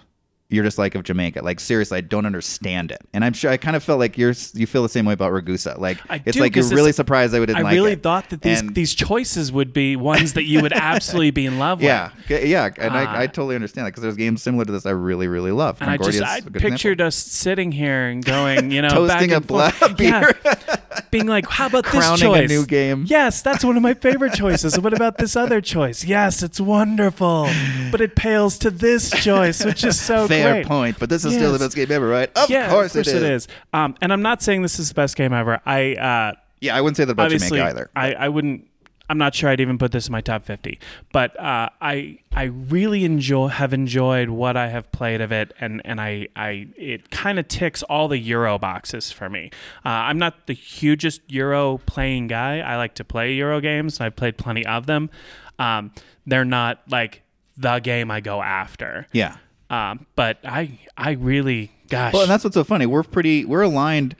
your dislike of jamaica like seriously i don't understand it and i'm sure i kind of felt like you're you feel the same way about ragusa like I it's do, like you're really surprised i didn't I like really it. thought that these And- these choices would be ones that you would absolutely be in love yeah, with. Yeah, yeah, and Ah. I, I totally understand that because there's games similar to this I really, really love. And I just I a good example. pictured us sitting here and going, you know, Toasting back a and forth. bla- Yeah, being like, how about this Crowning a choice? new game. Yes, that's one of my favorite choices. What about this other choice? Yes, it's wonderful, but it pales to this choice, which is so Fair great. point, but this is still the best game ever, right? Of yeah, course, of course it is. it is. Um, and I'm not saying this is the best game ever. I uh, Yeah, I wouldn't say that about Jamaica either. I, I wouldn't I'm not sure I'd even put this in my top 50 but uh, I I really enjoy have enjoyed what I have played of it and and I I it kind of ticks all the Euro boxes for me uh, I'm not the hugest Euro playing guy I like to play Euro games and I've played plenty of them um, they're not like the game I go after Yeah. Um, but I I really gosh Well, and that's what's so funny. We're pretty we're aligned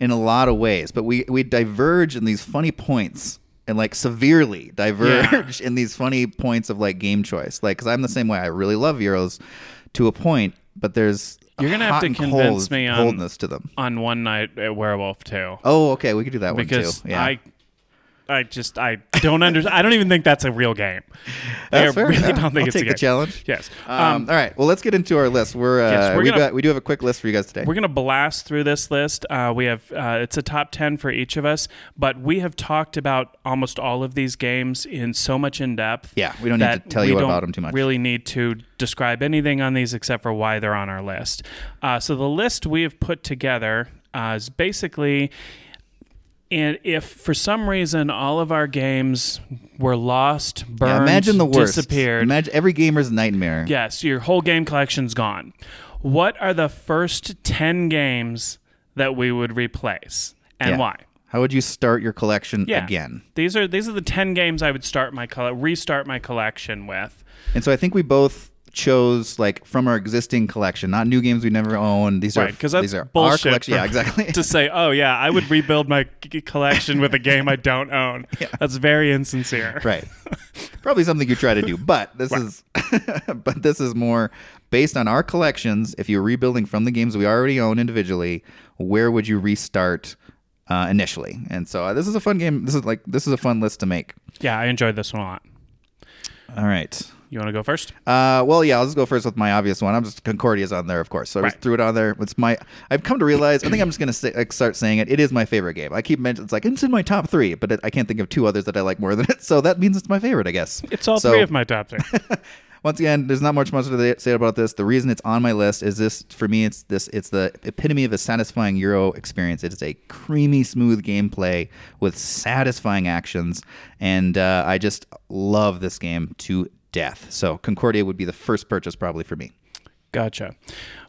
in a lot of ways, but we we diverge in these funny points and like severely diverge in these funny points of like game choice. Like cuz I'm the same way. I really love Euros to a point, but there's You're gonna have to convince cold me on- coldness to them. on one night at Werewolf too Oh, okay, we could do that because one too. Yeah. I, I just I don't understand. I don't even think that's a real game. That's I fair. really Yeah, don't think I'll it's take a the challenge. Yes. Um, Um, all right. Well, let's get into our list. We're, uh, Yes, we're we gonna- got we do have a quick list for you guys today. we're gonna blast through this list. Uh, we have uh, it's a top ten for each of us, but we have talked about almost all of these games in so much in depth. Yeah, we don't need to tell you about them too much. Really need to describe anything on these except for why they're on our list. Uh, so the list we have put together uh, is basically. And if for some reason all of our games were lost, burned, Yeah, imagine the worst. disappeared, Imagine every gamer's nightmare. Yes, your whole game collection's gone. What are the first 10 games that we would replace and Yeah. why? How would you start your collection Yeah. again? These are these are the 10 games I would start my restart my collection with. And so I think we both chose like from our existing collection, not new games we never owned. These are Right, are these are our bullshit collection. Yeah, exactly. to say, "Oh yeah, I would rebuild my collection with a game I don't own." Yeah. That's very insincere. right. Probably something you try to do, but this is but this is more based on our collections. If you're rebuilding from the games we already own individually, where would you restart uh, initially? And so uh, this is a fun game. This is like this is a fun list to make. Yeah, I enjoyed this one a lot. All right. You want to go first? Uh, well, yeah, I'll just go first with my obvious one. I'm just Concordia's on there, of course. So I just threw it on there. It's my. I've come to realize. I think I'm just gonna say, like, start saying it. It is my favorite game. I keep mentioning it's like it's in my top three, but it, I can't think of two others that I like more than it. So that means it's my favorite, I guess. It's all So, three of my top three. Once again, there's not much much to say about this. The reason it's on my list is this for me. It's this. It's the epitome of a satisfying Euro experience. It is a creamy, smooth gameplay with satisfying actions, and uh, I just love this game to death. So Concordia would be the first purchase probably for me. Gotcha.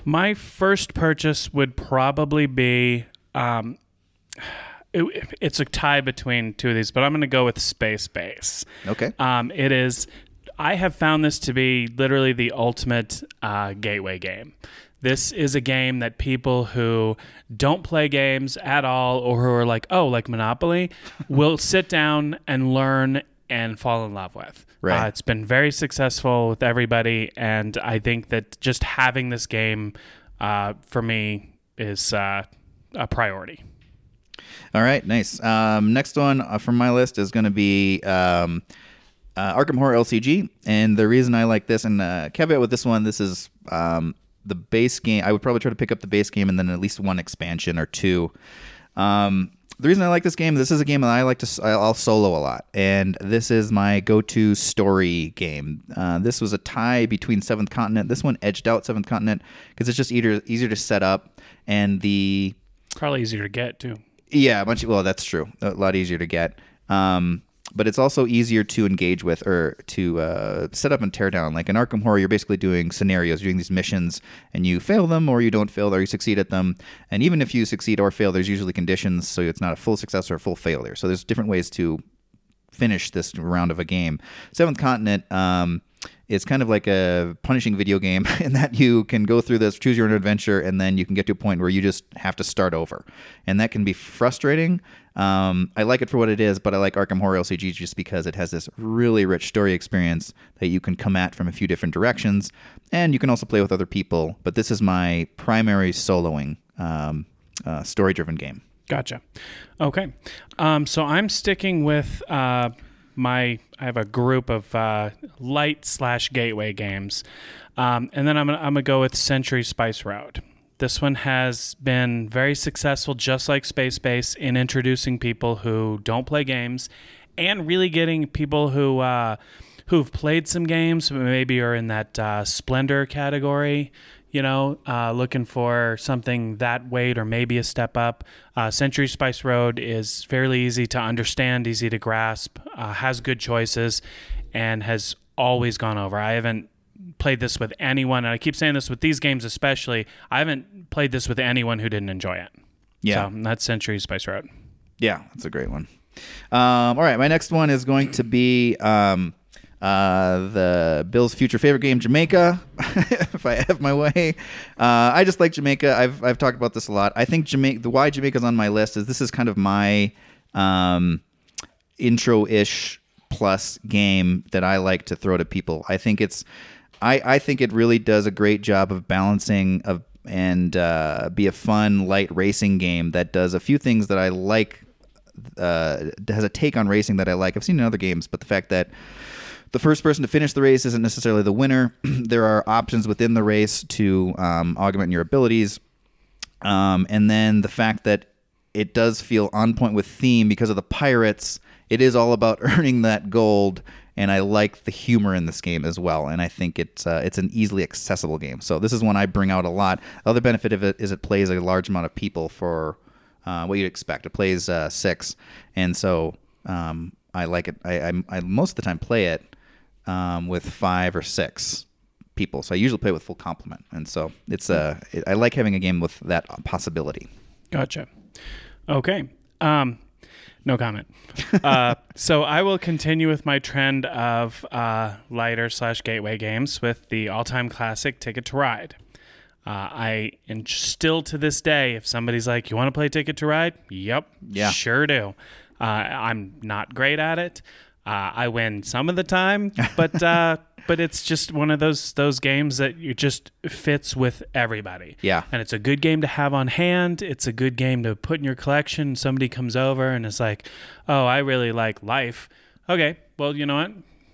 My first purchase would probably be um, it, it's a tie between two of these, but I'm going to go with Space Base. Okay. Um, it is I have found this to be literally the ultimate uh, gateway game. This is a game that people who don't play games at all or who are like, oh, like Monopoly, will sit down and learn and fall in love with. Right. Uh, it's been very successful with everybody. And I think that just having this game uh, for me is uh, a priority. All right, nice. Um, next one uh, from my list is going to be um, uh, Arkham Horror LCG, and the reason I like this, and uh, caveat with this one, this is um, the base game. I would probably try to pick up the base game and then at least one expansion or two. Um, the reason I like this game, this is a game that I like to I'll solo a lot, and this is my go-to story game. Uh, this was a tie between Seventh Continent. This one edged out Seventh Continent because it's just easier easier to set up, and the Probably easier to get too. yeah, a much well that's true. A lot easier to get. Um, but it's also easier to engage with or to uh, set up and tear down. Like in Arkham Horror, you're basically doing scenarios, doing these missions, and you fail them or you don't fail or you succeed at them. And even if you succeed or fail, there's usually conditions, so it's not a full success or a full failure. So there's different ways to finish this round of a game. Seventh Continent. Um, kind of like a punishing video game in that you can go through this, choose your own adventure, and then you can get to a point where you just have to start over. And that can be frustrating. Um, I like it for what it is, but I like Arkham Horror LCG just because it has this really rich story experience that you can come at from a few different directions. And you can also play with other people. But this is my primary soloing um, uh, story driven game. Gotcha. Okay. Um, so I'm sticking with uh, my. I have a group of uh, light slash gateway games, um, and then I'm gonna, I'm gonna go with Century Spice Road. This one has been very successful, just like Space Base, in introducing people who don't play games, and really getting people who uh, who've played some games, maybe are in that uh, Splendor category you know, uh, looking for something that weight or maybe a step up. Uh, Century Spice Road is fairly easy to understand, easy to grasp, uh, has good choices, and has always gone over. I haven't played this with anyone, and I keep saying this with these games especially. I haven't played this with anyone who didn't enjoy it. Yeah. So that's Century Spice Road. Yeah, that's a great one. Um, all right, my next one is going to be um, uh, the Bill's future favorite game, Jamaica. if I have my way, uh, I just like Jamaica. I've I've talked about this a lot. I think Jamaica. The why Jamaica's on my list is this is kind of my um, intro-ish plus game that I like to throw to people. I think it's. I, I think it really does a great job of balancing of and uh, be a fun light racing game that does a few things that I like uh, has a take on racing that I like. I've seen in other games, but the fact that the first person to finish the race isn't necessarily the winner. there are options within the race to um, augment your abilities, um, and then the fact that it does feel on point with theme because of the pirates. It is all about earning that gold, and I like the humor in this game as well. And I think it's uh, it's an easily accessible game. So this is one I bring out a lot. The other benefit of it is it plays a large amount of people for uh, what you'd expect. It plays uh, six, and so um, I like it. I, I, I most of the time play it um, with five or six people. So I usually play with full complement, and so it's uh, it, I like having a game with that possibility. Gotcha. Okay. Um, no comment. uh, so I will continue with my trend of uh, lighter slash gateway games with the all-time classic Ticket to Ride. Uh, I and still to this day, if somebody's like, "You want to play Ticket to Ride?" Yep, Yeah. sure do. Uh, I'm not great at it. Uh, I win some of the time, but uh, but it's just one of those those games that you just fits with everybody. Yeah. and it's a good game to have on hand. It's a good game to put in your collection. Somebody comes over and it's like, "Oh, I really like Life." Okay, well, you know what?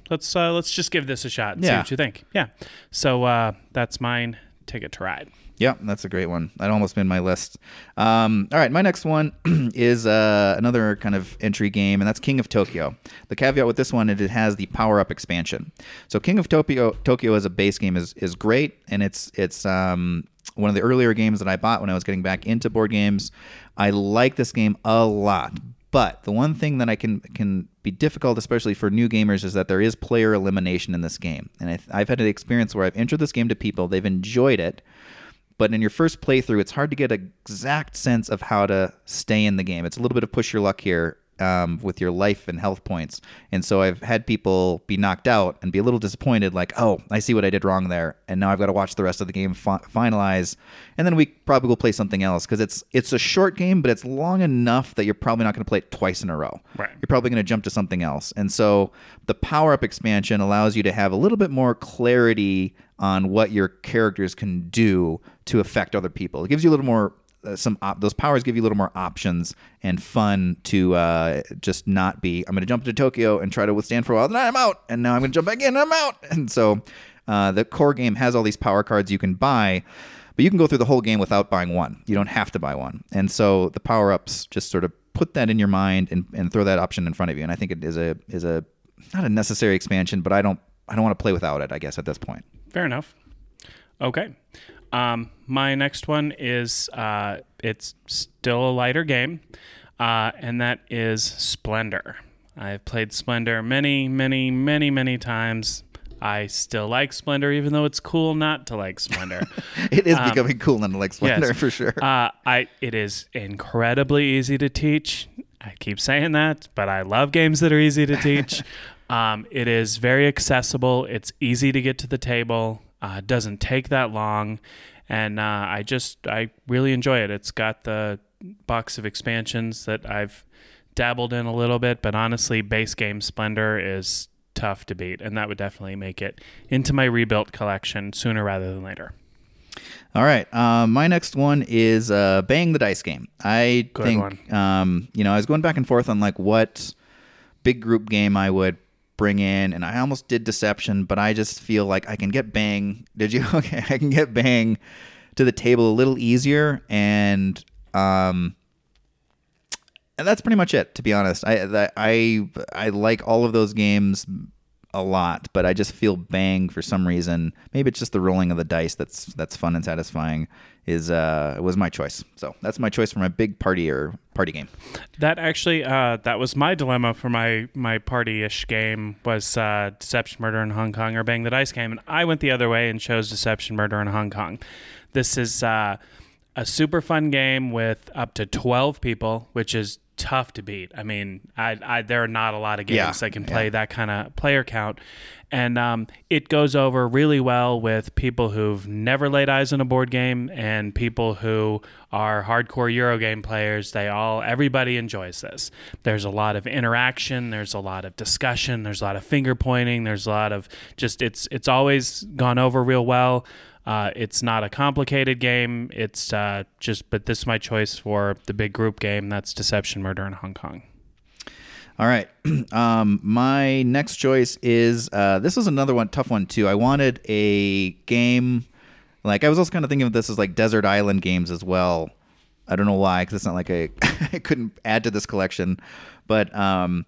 Let's uh, let's just give this a shot and see what you think. Yeah. So uh, that's mine. Ticket to Ride. Yeah, that's a great one. That almost made my list. Um, all right, my next one is uh, another kind of entry game, and that's King of Tokyo. The caveat with this one is it has the power up expansion. So King of Tokyo, Tokyo as a base game is is great, and it's it's um, one of the earlier games that I bought when I was getting back into board games. I like this game a lot, but the one thing that I can can be difficult, especially for new gamers, is that there is player elimination in this game. And I, I've had an experience where I've entered this game to people, they've enjoyed it, but in your first playthrough, it's hard to get an exact sense of how to stay in the game. It's a little bit of push your luck here. um, with your life and health points. And so I've had people be knocked out and be a little disappointed, like, oh, I see what I did wrong there, and now I've got to watch the rest of the game fi- finalize, and then we probably will play something else because it's it's a short game, but it's long enough that you're probably not going to play it twice in a row. Right. You're probably going to jump to something else, and so the power up expansion allows you to have a little bit more clarity on what your characters can do to affect other people. It gives you a little more uh, some op- those powers give you a little more options and fun to uh, just not be. I'm going to jump to Tokyo and try to withstand for a while. Then I'm out, and now I'm going to jump back in. and I'm out, and so uh, the core game has all these power cards you can buy, but you can go through the whole game without buying one. You don't have to buy one, and so the power ups just sort of put that in your mind and, and throw that option in front of you. And I think it is a is a not a necessary expansion, but I don't I don't want to play without it. I guess at this point. Fair enough. Okay. Um, my next one is uh, it's still a lighter game, uh, and that is Splendor. I've played Splendor many, many, many, many times. I still like Splendor, even though it's cool not to like Splendor. It is becoming cool none to like Splendor Um, Yes. for sure. Uh, I it is incredibly easy to teach. I keep saying that, but I love games that are easy to teach. um, it is very accessible. It's easy to get to the table. Uh, it doesn't take that long, and uh, I just I really enjoy it. It's got the box of expansions that I've dabbled in a little bit, but honestly, base game Splendor is tough to beat, and that would definitely make it into my rebuilt collection sooner rather than later. All right. Um, my next one is uh, Bang the Dice Game. I Good think, one. Um, you know, I was going back and forth on like what big group game I would bring in, and I almost did Deception, but I just feel like I can get Bang. Did you? Okay, I can get Bang to the table a little easier, and um, and that's pretty much it. To be honest, I I I like all of those games a lot, but I just feel Bang for some reason. Maybe it's just the rolling of the dice that's that's fun and satisfying. Is uh was my choice. So that's my choice for my big party or party game. That actually, uh, that was my dilemma for my my party-ish game was uh, Deception, Murder in Hong Kong or Bang the Dice game, and I went the other way and chose Deception, Murder in Hong Kong. This is uh, a super fun game with up to twelve people, which is tough to beat. I mean, I, I there are not a lot of games Yeah, that can play yeah. that kind of player count, and um, it goes over really well with people who've never laid eyes on a board game and people who are hardcore Eurogame players. They all everybody enjoys this. There's a lot of interaction. There's a lot of discussion. There's a lot of finger pointing. There's a lot of just it's it's always gone over real well. Uh, it's not a complicated game. It's uh, just, but this is my choice for the big group game. That's Deception, Murder in Hong Kong. All right. Um, my next choice is uh, this is another one tough one too. I wanted a game like I was also kind of thinking of this as like desert island games as well. I don't know why because it's not like I I couldn't add to this collection, but um,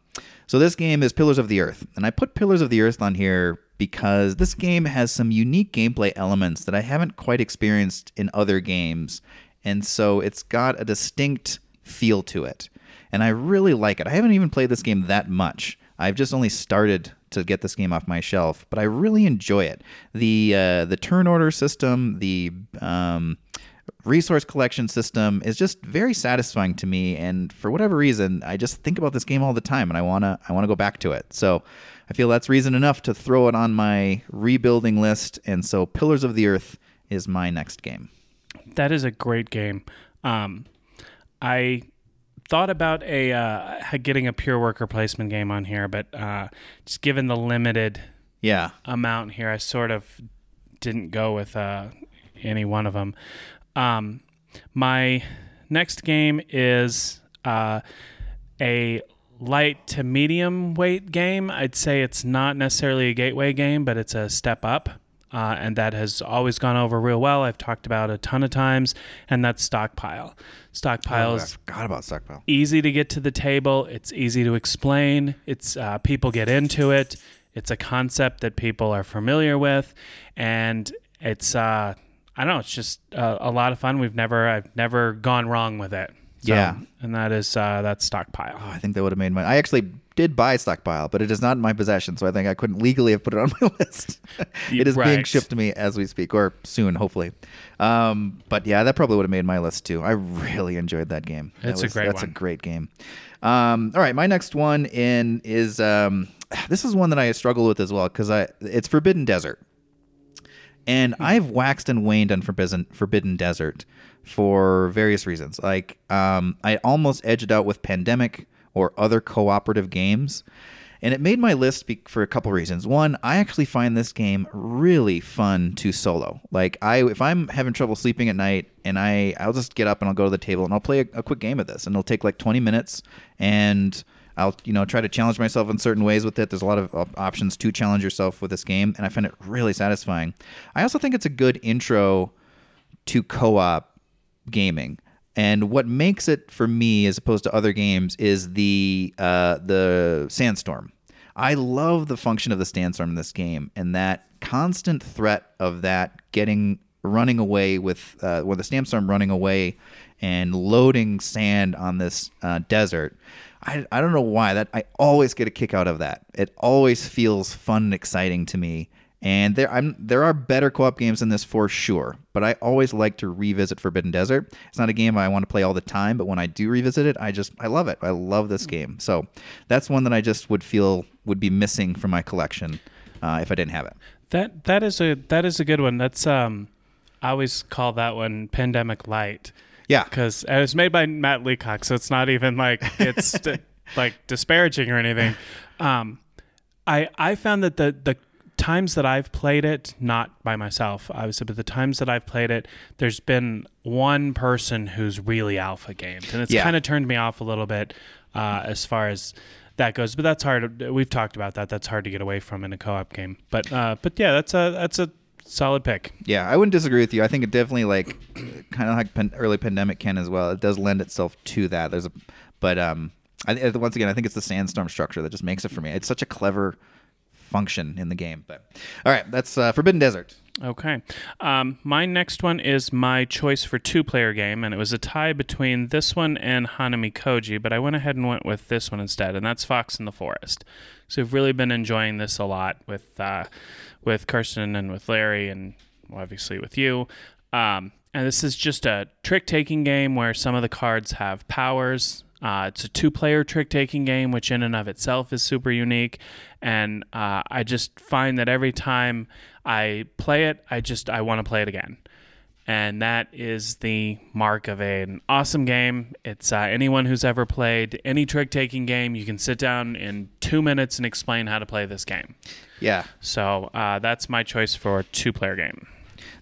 so this game is Pillars of the Earth, and I put Pillars of the Earth on here because this game has some unique gameplay elements that I haven't quite experienced in other games, and so it's got a distinct feel to it and I really like it. I haven't even played this game that much. I've just only started to get this game off my shelf, but I really enjoy it. the uh, The turn order system, the um, resource collection system is just very satisfying to me, and for whatever reason, I just think about this game all the time, and I wanna I wanna go back to it. So I feel that's reason enough to throw it on my rebuilding list, and so Pillars of the Earth is my next game. That is a great game. Um, I thought about a uh, getting a pure worker placement game on here, but uh, just given the limited Yeah, amount here, I sort of didn't go with uh, any one of them. Um, my next game is uh, a light to medium weight game. I'd say it's not necessarily a gateway game, but it's a step up. Uh, and that has always gone over real well. I've talked about a ton of times, and that's Stockpile. Stockpile Oh, I forgot about Stockpile. easy to get to the table. It's easy to explain. It's uh, people get into it. It's a concept that people are familiar with, and it's uh, I don't know. It's just uh, a lot of fun. We've never I've never gone wrong with it. So, Yeah. and that is uh, that's stockpile. Oh, I think that would have made my. I actually did buy Stockpile, but it is not in my possession, so I think I couldn't legally have put it on my list. it is being shipped to me as we speak, or soon, hopefully. Um, but yeah, that probably would have made my list too. I really enjoyed that game. That It's a great That's a great game. Um, all right, my next one in is um, this is one that I struggle with as well because I it's Forbidden Desert. And I've waxed and waned on Forbidden Forbidden Desert for various reasons. Like um, I almost edged out with Pandemic or other cooperative games, and it made my list for a couple reasons. One, I actually find this game really fun to solo. Like I, if I'm having trouble sleeping at night, and I, I'll just get up and I'll go to the table and I'll play a, a quick game of this, and it'll take like 20 minutes, and I'll you know try to challenge myself in certain ways with it. There's a lot of op- options to challenge yourself with this game, and I find it really satisfying. I also think it's a good intro to co-op gaming. And what makes it for me, as opposed to other games, is the uh, the sandstorm. I love the function of the sandstorm in this game, and that constant threat of that getting running away with uh, with the sandstorm running away and loading sand on this uh, desert. I, I don't know why that I always get a kick out of that. It always feels fun and exciting to me. And there, I'm there are better co-op games than this for sure, but I always like to revisit Forbidden Desert. It's not a game I want to play all the time, but when I do revisit it, I just I love it. I love this game. So that's one that I just would feel would be missing from my collection uh, if I didn't have it. That that is a that is a good one. That's um, I always call that one Pandemic Light Yeah, because it was made by Matt Leacock, so it's not even like it's like disparaging or anything. Um, I I found that the the times that I've played it, not by myself, obviously, but the times that I've played it, there's been one person who's really alpha gamed, and it's Yeah. kind of turned me off a little bit uh, as far as that goes. But that's hard. We've talked about that. That's hard to get away from in a co-op game. But uh, but yeah, that's a that's a solid pick. Yeah, I wouldn't disagree with you. I think it definitely like kind of like pan- early pandemic can as well. It does lend itself to that. There's a, but um, I once again, I think it's the sandstorm structure that just makes it for me. It's such a clever function in the game. But all right, that's uh, Forbidden Desert. Okay. Um, my next one is my choice for two player game, and it was a tie between this one and Hanami Koji, but I went ahead and went with this one instead, and that's Fox in the Forest. So I've really been enjoying this a lot with uh, with Kirsten and with Larry, and obviously with you. Um, and this is just a trick taking game where some of the cards have powers. Uh, it's a two player trick taking game, which in and of itself is super unique. And uh, I just find that every time I play it, I just I want to play it again. And that is the mark of an awesome game. It's uh, anyone who's ever played any trick taking game, you can sit down in two minutes and explain how to play this game. Yeah, So uh, that's my choice for a two player game.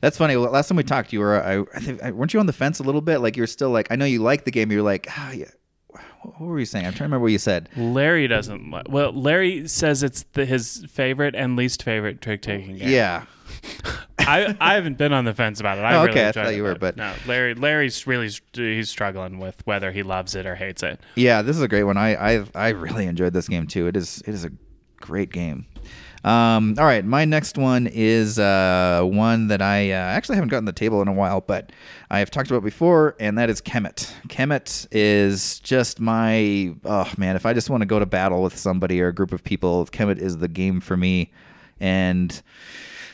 that's funny. Last time we talked, you were I, I think weren't you on the fence a little bit? Like you're still like I know you like the game. You're like ah, yeah. What were you saying? I'm trying to remember what you said. Larry doesn't. li- Well, Larry says it's the, his favorite and least favorite trick taking game. Yeah, I, I haven't been on the fence about it. I Oh, really okay, I thought it, you were, but- no, Larry Larry's really he's struggling with whether he loves it or hates it. Yeah, this is a great one. I I I really enjoyed this game too. It is it is a great game. Um, all right, my next one is uh, one that I uh, actually haven't gotten the table in a while, but I have talked about before, and that is Kemet. Kemet is just my oh man, if I just want to go to battle with somebody or a group of people, Kemet is the game for me, and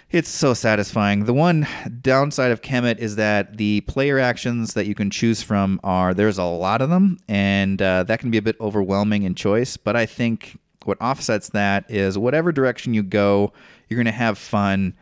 it's so satisfying. The one downside of Kemet is that the player actions that you can choose from are there's a lot of them, and uh, that can be a bit overwhelming in choice. But I think what offsets that is whatever direction you go, you're going to have fun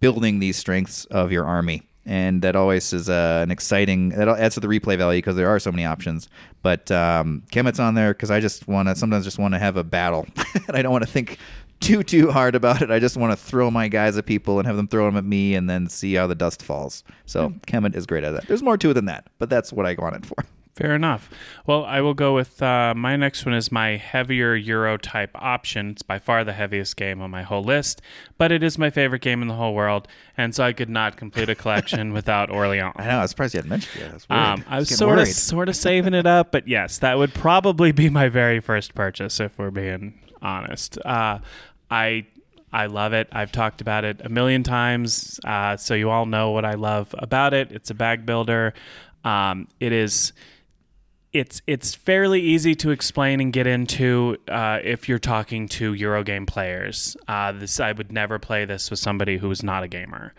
building these strengths of your army. And that always is uh, an exciting. That adds to the replay value because there are so many options. But um, Kemet's on there because I just want to sometimes just want to have a battle, and I don't want to think too too hard about it. I just want to throw my guys at people and have them throw them at me, and then see how the dust falls. So Kemet is great at that. There's more to it than that, but that's what I want it for. Fair enough. Well, I will go with uh, my next one is my heavier Euro type option. It's by far the heaviest game on my whole list, but it is my favorite game in the whole world, and so I could not complete a collection without Orleans. I know. I was surprised you hadn't mentioned it. Was. Um, I was getting sort of sort of saving it up, but yes, that would probably be my very first purchase if we're being honest. Uh, I I love it. I've talked about it a million times, uh, so you all know what I love about it. It's a bag builder. Um, it is it's it's fairly easy to explain and get into uh, if you're talking to Eurogame players. Uh, this I would never play this with somebody who is not a gamer,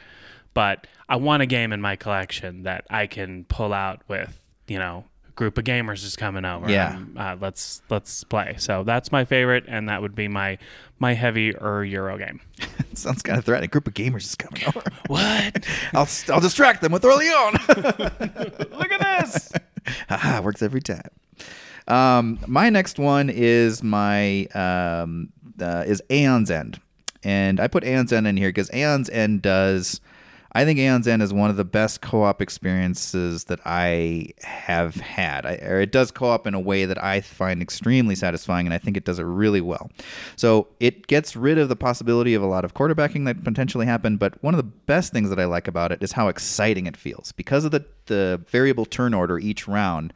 but I want a game in my collection that I can pull out with you know a group of gamers is coming over. Yeah. and, uh, let's let's play. So that's my favorite, and that would be my my heavier Euro game. Sounds kind of threatening. A group of gamers is coming over. What? I'll I'll distract them with Orlean. Look at this. Haha, works every time. Um, my next one is my um, uh, is Aeon's End, and I put Aeon's End in here because Aeon's End does. I think Aeon's End is one of the best co-op experiences that I have had. I, or it does co-op in a way that I find extremely satisfying, and I think it does it really well. So it gets rid of the possibility of a lot of quarterbacking that potentially happen. But one of the best things that I like about it is how exciting it feels because of the the variable turn order each round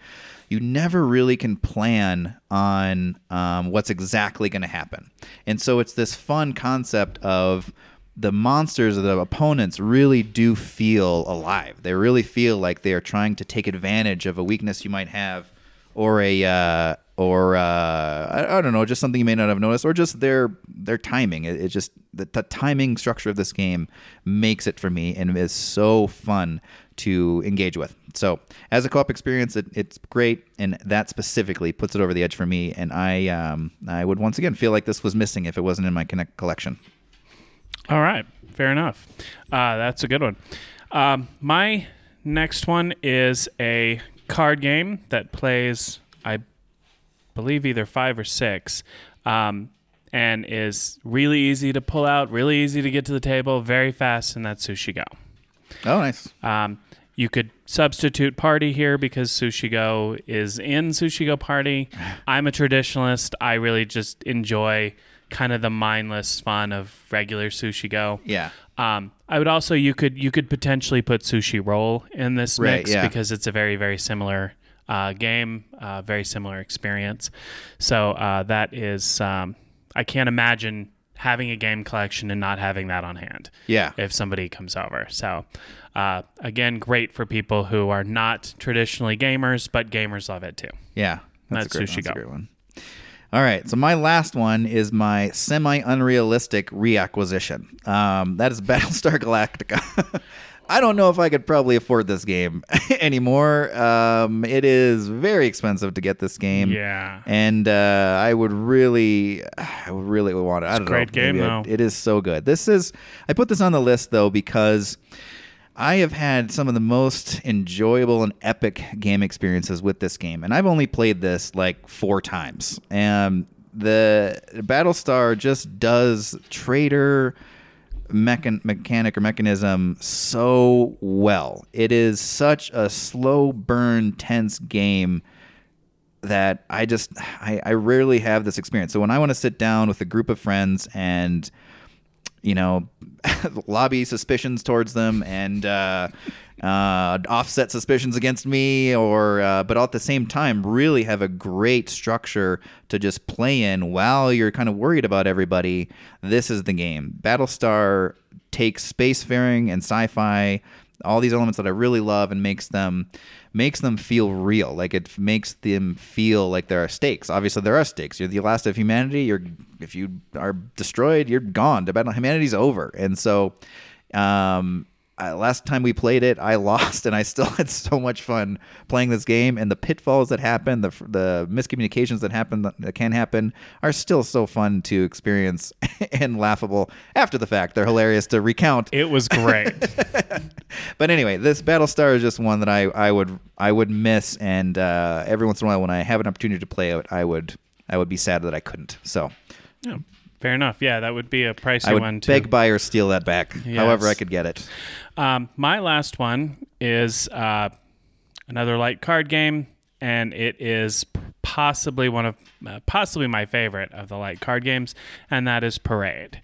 you never really can plan on um, what's exactly going to happen. And so it's this fun concept of the monsters or the opponents really do feel alive. They really feel like they are trying to take advantage of a weakness you might have or a uh, or uh, I, I don't know, just something you may not have noticed, or just their their timing. It, it just the, the timing structure of this game makes it for me, and is so fun to engage with. So as a co-op experience, it, it's great, and that specifically puts it over the edge for me. And I um, I would once again feel like this was missing if it wasn't in my Connect collection. All right, fair enough. Uh, that's a good one. Um, my next one is a card game that plays, I believe, either five or six, um, and is really easy to pull out, really easy to get to the table, very fast, and that's Sushi Go. Oh, nice. Um, you could substitute party here because Sushi Go is in Sushi Go Party. I'm a traditionalist. I really just enjoy kind of the mindless fun of regular Sushi Go. Yeah. Um, I would also you could you could potentially put Sushi Roll in this Right, mix yeah. because it's a very very similar uh, game, uh, very similar experience. So uh, that is um, I can't imagine having a game collection and not having that on hand Yeah. if somebody comes over. So, uh, again, great for people who are not traditionally gamers, but gamers love it too. Yeah, That's a great, Sushi that's a Go. great one. All right, so my last one is my semi-unrealistic reacquisition. Um, that is Battlestar Galactica. I don't know if I could probably afford this game anymore. Um, it is very expensive to get this game. Yeah. and uh, I would really, I would really want it. I don't know. great game, Maybe I- It is so good. This is. I put this on the list though because I have had some of the most enjoyable and epic game experiences with this game, and I've only played this like four times. And the Battlestar just does traitor mechan- mechanic or mechanism so well. It is such a slow burn, tense game that I just I, I rarely have this experience. So when I want to sit down with a group of friends and you know lobby suspicions towards them and uh, uh, offset suspicions against me, or uh, but at the same time really have a great structure to just play in while you're kind of worried about everybody. This is the game. Battlestar takes spacefaring and sci-fi all these elements that I really love and makes them makes them feel real. Like it makes them feel like there are stakes. Obviously, there are stakes. You're the last of humanity. You're if you are destroyed, you're gone. The battle humanity's over. And so, um, uh, last time we played it, I lost, and I still had so much fun playing this game. And the pitfalls that happen, the the miscommunications that happen that can happen, are still so fun to experience and laughable after the fact. They're hilarious to recount. It was great. But anyway, this Battlestar is just one that I, I would I would miss, and uh, every once in a while when I have an opportunity to play it, I would I would be sad that I couldn't. So Yeah, fair enough. Yeah, that would be a pricey I would one too. beg, buy, or steal that back, however I could get it. Um, my last one is uh, another light card game, and it is possibly one of uh, possibly my favorite of the light card games, and that is Parade.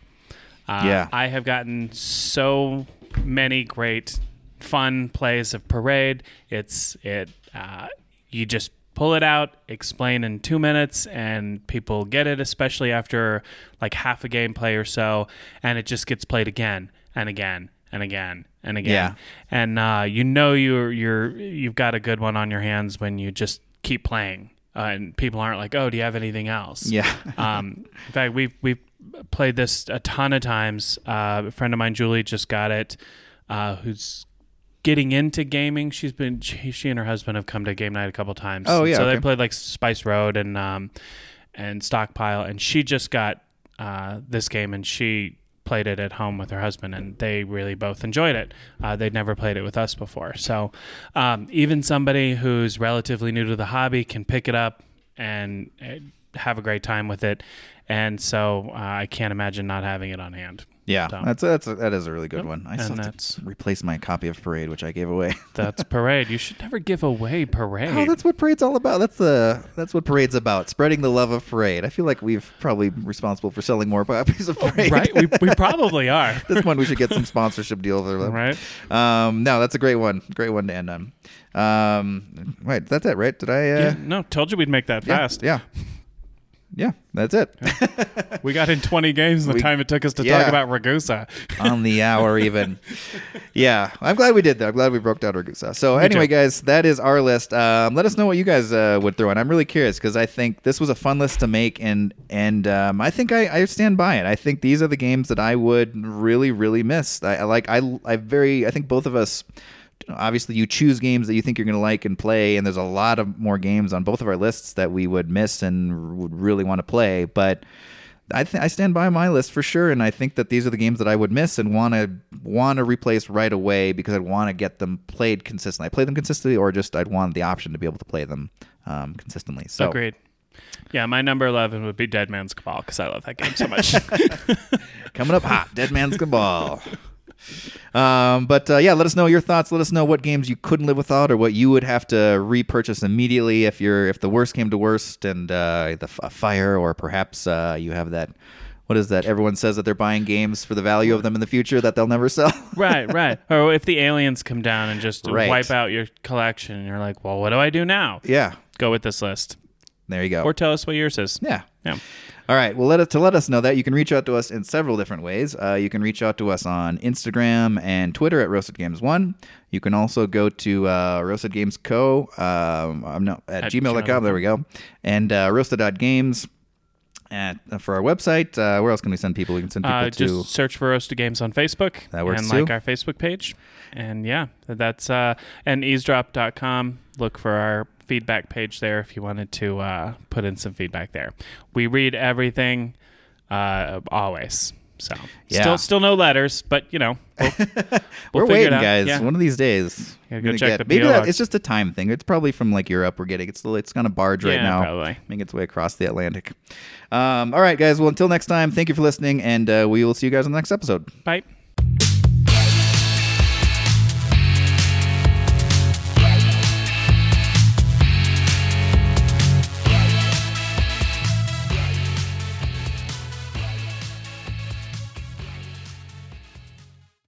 Uh, Yeah. I have gotten so many great fun plays of Parade. It's it uh, you just pull it out, explain in two minutes, and people get it, especially after like half a gameplay or so, and it just gets played again and again and again and again. Yeah. And uh, you know you're you're you've got a good one on your hands when you just keep playing, uh, and people aren't like, "Oh, do you have anything else?" Yeah. um, in fact, we've we've played this a ton of times. Uh, a friend of mine, Julie, just got it. Uh, who's getting into gaming? She's been she, she and her husband have come to game night a couple times. Oh, yeah, So okay. they played like Spice Road and um, and Stockpile, and she just got uh, this game, and she played it at home with her husband, and they really both enjoyed it. Uh, they'd never played it with us before, so um, even somebody who's relatively new to the hobby can pick it up and uh, have a great time with it. And so uh, I can't imagine not having it on hand. Yeah, So- that's that's that is a really good Yep, one. I and still have that's- to replace my copy of Parade, which I gave away. That's Parade. You should never give away Parade. Oh, that's what Parade's all about. That's the that's what Parade's about. Spreading the love of Parade. I feel like we've probably responsible for selling more copies of Parade. right? We, we probably are. this one we should get some sponsorship deals or right? Um, no, that's a great one. Great one to end on. Um, right, that's it, right? Did I? Uh, Yeah, no, told you we'd make that yeah, fast. Yeah. Yeah, that's it. We got in 20 games in the We- time it took us to yeah. talk about Ragusa. on the hour even. Yeah, I'm glad we did that. I'm glad we broke down Ragusa. So Me anyway, too. guys, that is our list. Um, let us know what you guys uh, would throw in. I'm really curious because I think this was a fun list to make, and and um, I think I, I stand by it. I think these are the games that I would really really miss. I, I like I I very I think both of us. Obviously, you choose games that you think you're going to like and play, and there's a lot of more games on both of our lists that we would miss and would really want to play. But I th- I stand by my list for sure, and I think that these are the games that I would miss and want to want to replace right away because I'd want to get them played consistently. I play them consistently, or just I'd want the option to be able to play them um, consistently. So Agreed. Yeah, my number 11 would be Dead Man's Cabal because I love that game so much. coming up hot, Dead Man's Cabal. Um, but uh, yeah, let us know your thoughts. Let us know what games you couldn't live without, or what you would have to repurchase immediately if you're if the worst came to worst, and uh, the f- fire, or perhaps uh, you have that. What is that? Everyone says that they're buying games for the value of them in the future that they'll never sell. right, right. Or if the aliens come down and just Right. wipe out your collection, and you're like, well, what do I do now? yeah, Go with this list. there you go. Or tell us what yours is. yeah. Yeah. All right. Well, let us, to let us know that you can reach out to us in several different ways. Uh, you can reach out to us on Instagram and Twitter at Roasted Games One. You can also go to uh, Roasted Games Co. Um, I'm not at, At gmail.com. gmail.com. There we go. And uh, roasted.games at uh, for our website. Uh, where else can we send people? We can send people Uh, to. just search for Roasted Games on Facebook That works and too. like our Facebook page. And yeah, that's uh, and eavesdrop.com. Look for our feedback page there if you wanted to uh, put in some feedback there. We read everything uh, always. So Yeah. still still no letters, but you know we'll, we'll We're waiting, out. guys. Yeah. One of these days. Go check get- the maybe that, it's just a time thing. It's probably from like Europe. We're getting it's it's kind of barge right Yeah, now, probably. making its way across the Atlantic. Um, all right, guys. Well, until next time, thank you for listening, and uh, we will see you guys on the next episode. Bye.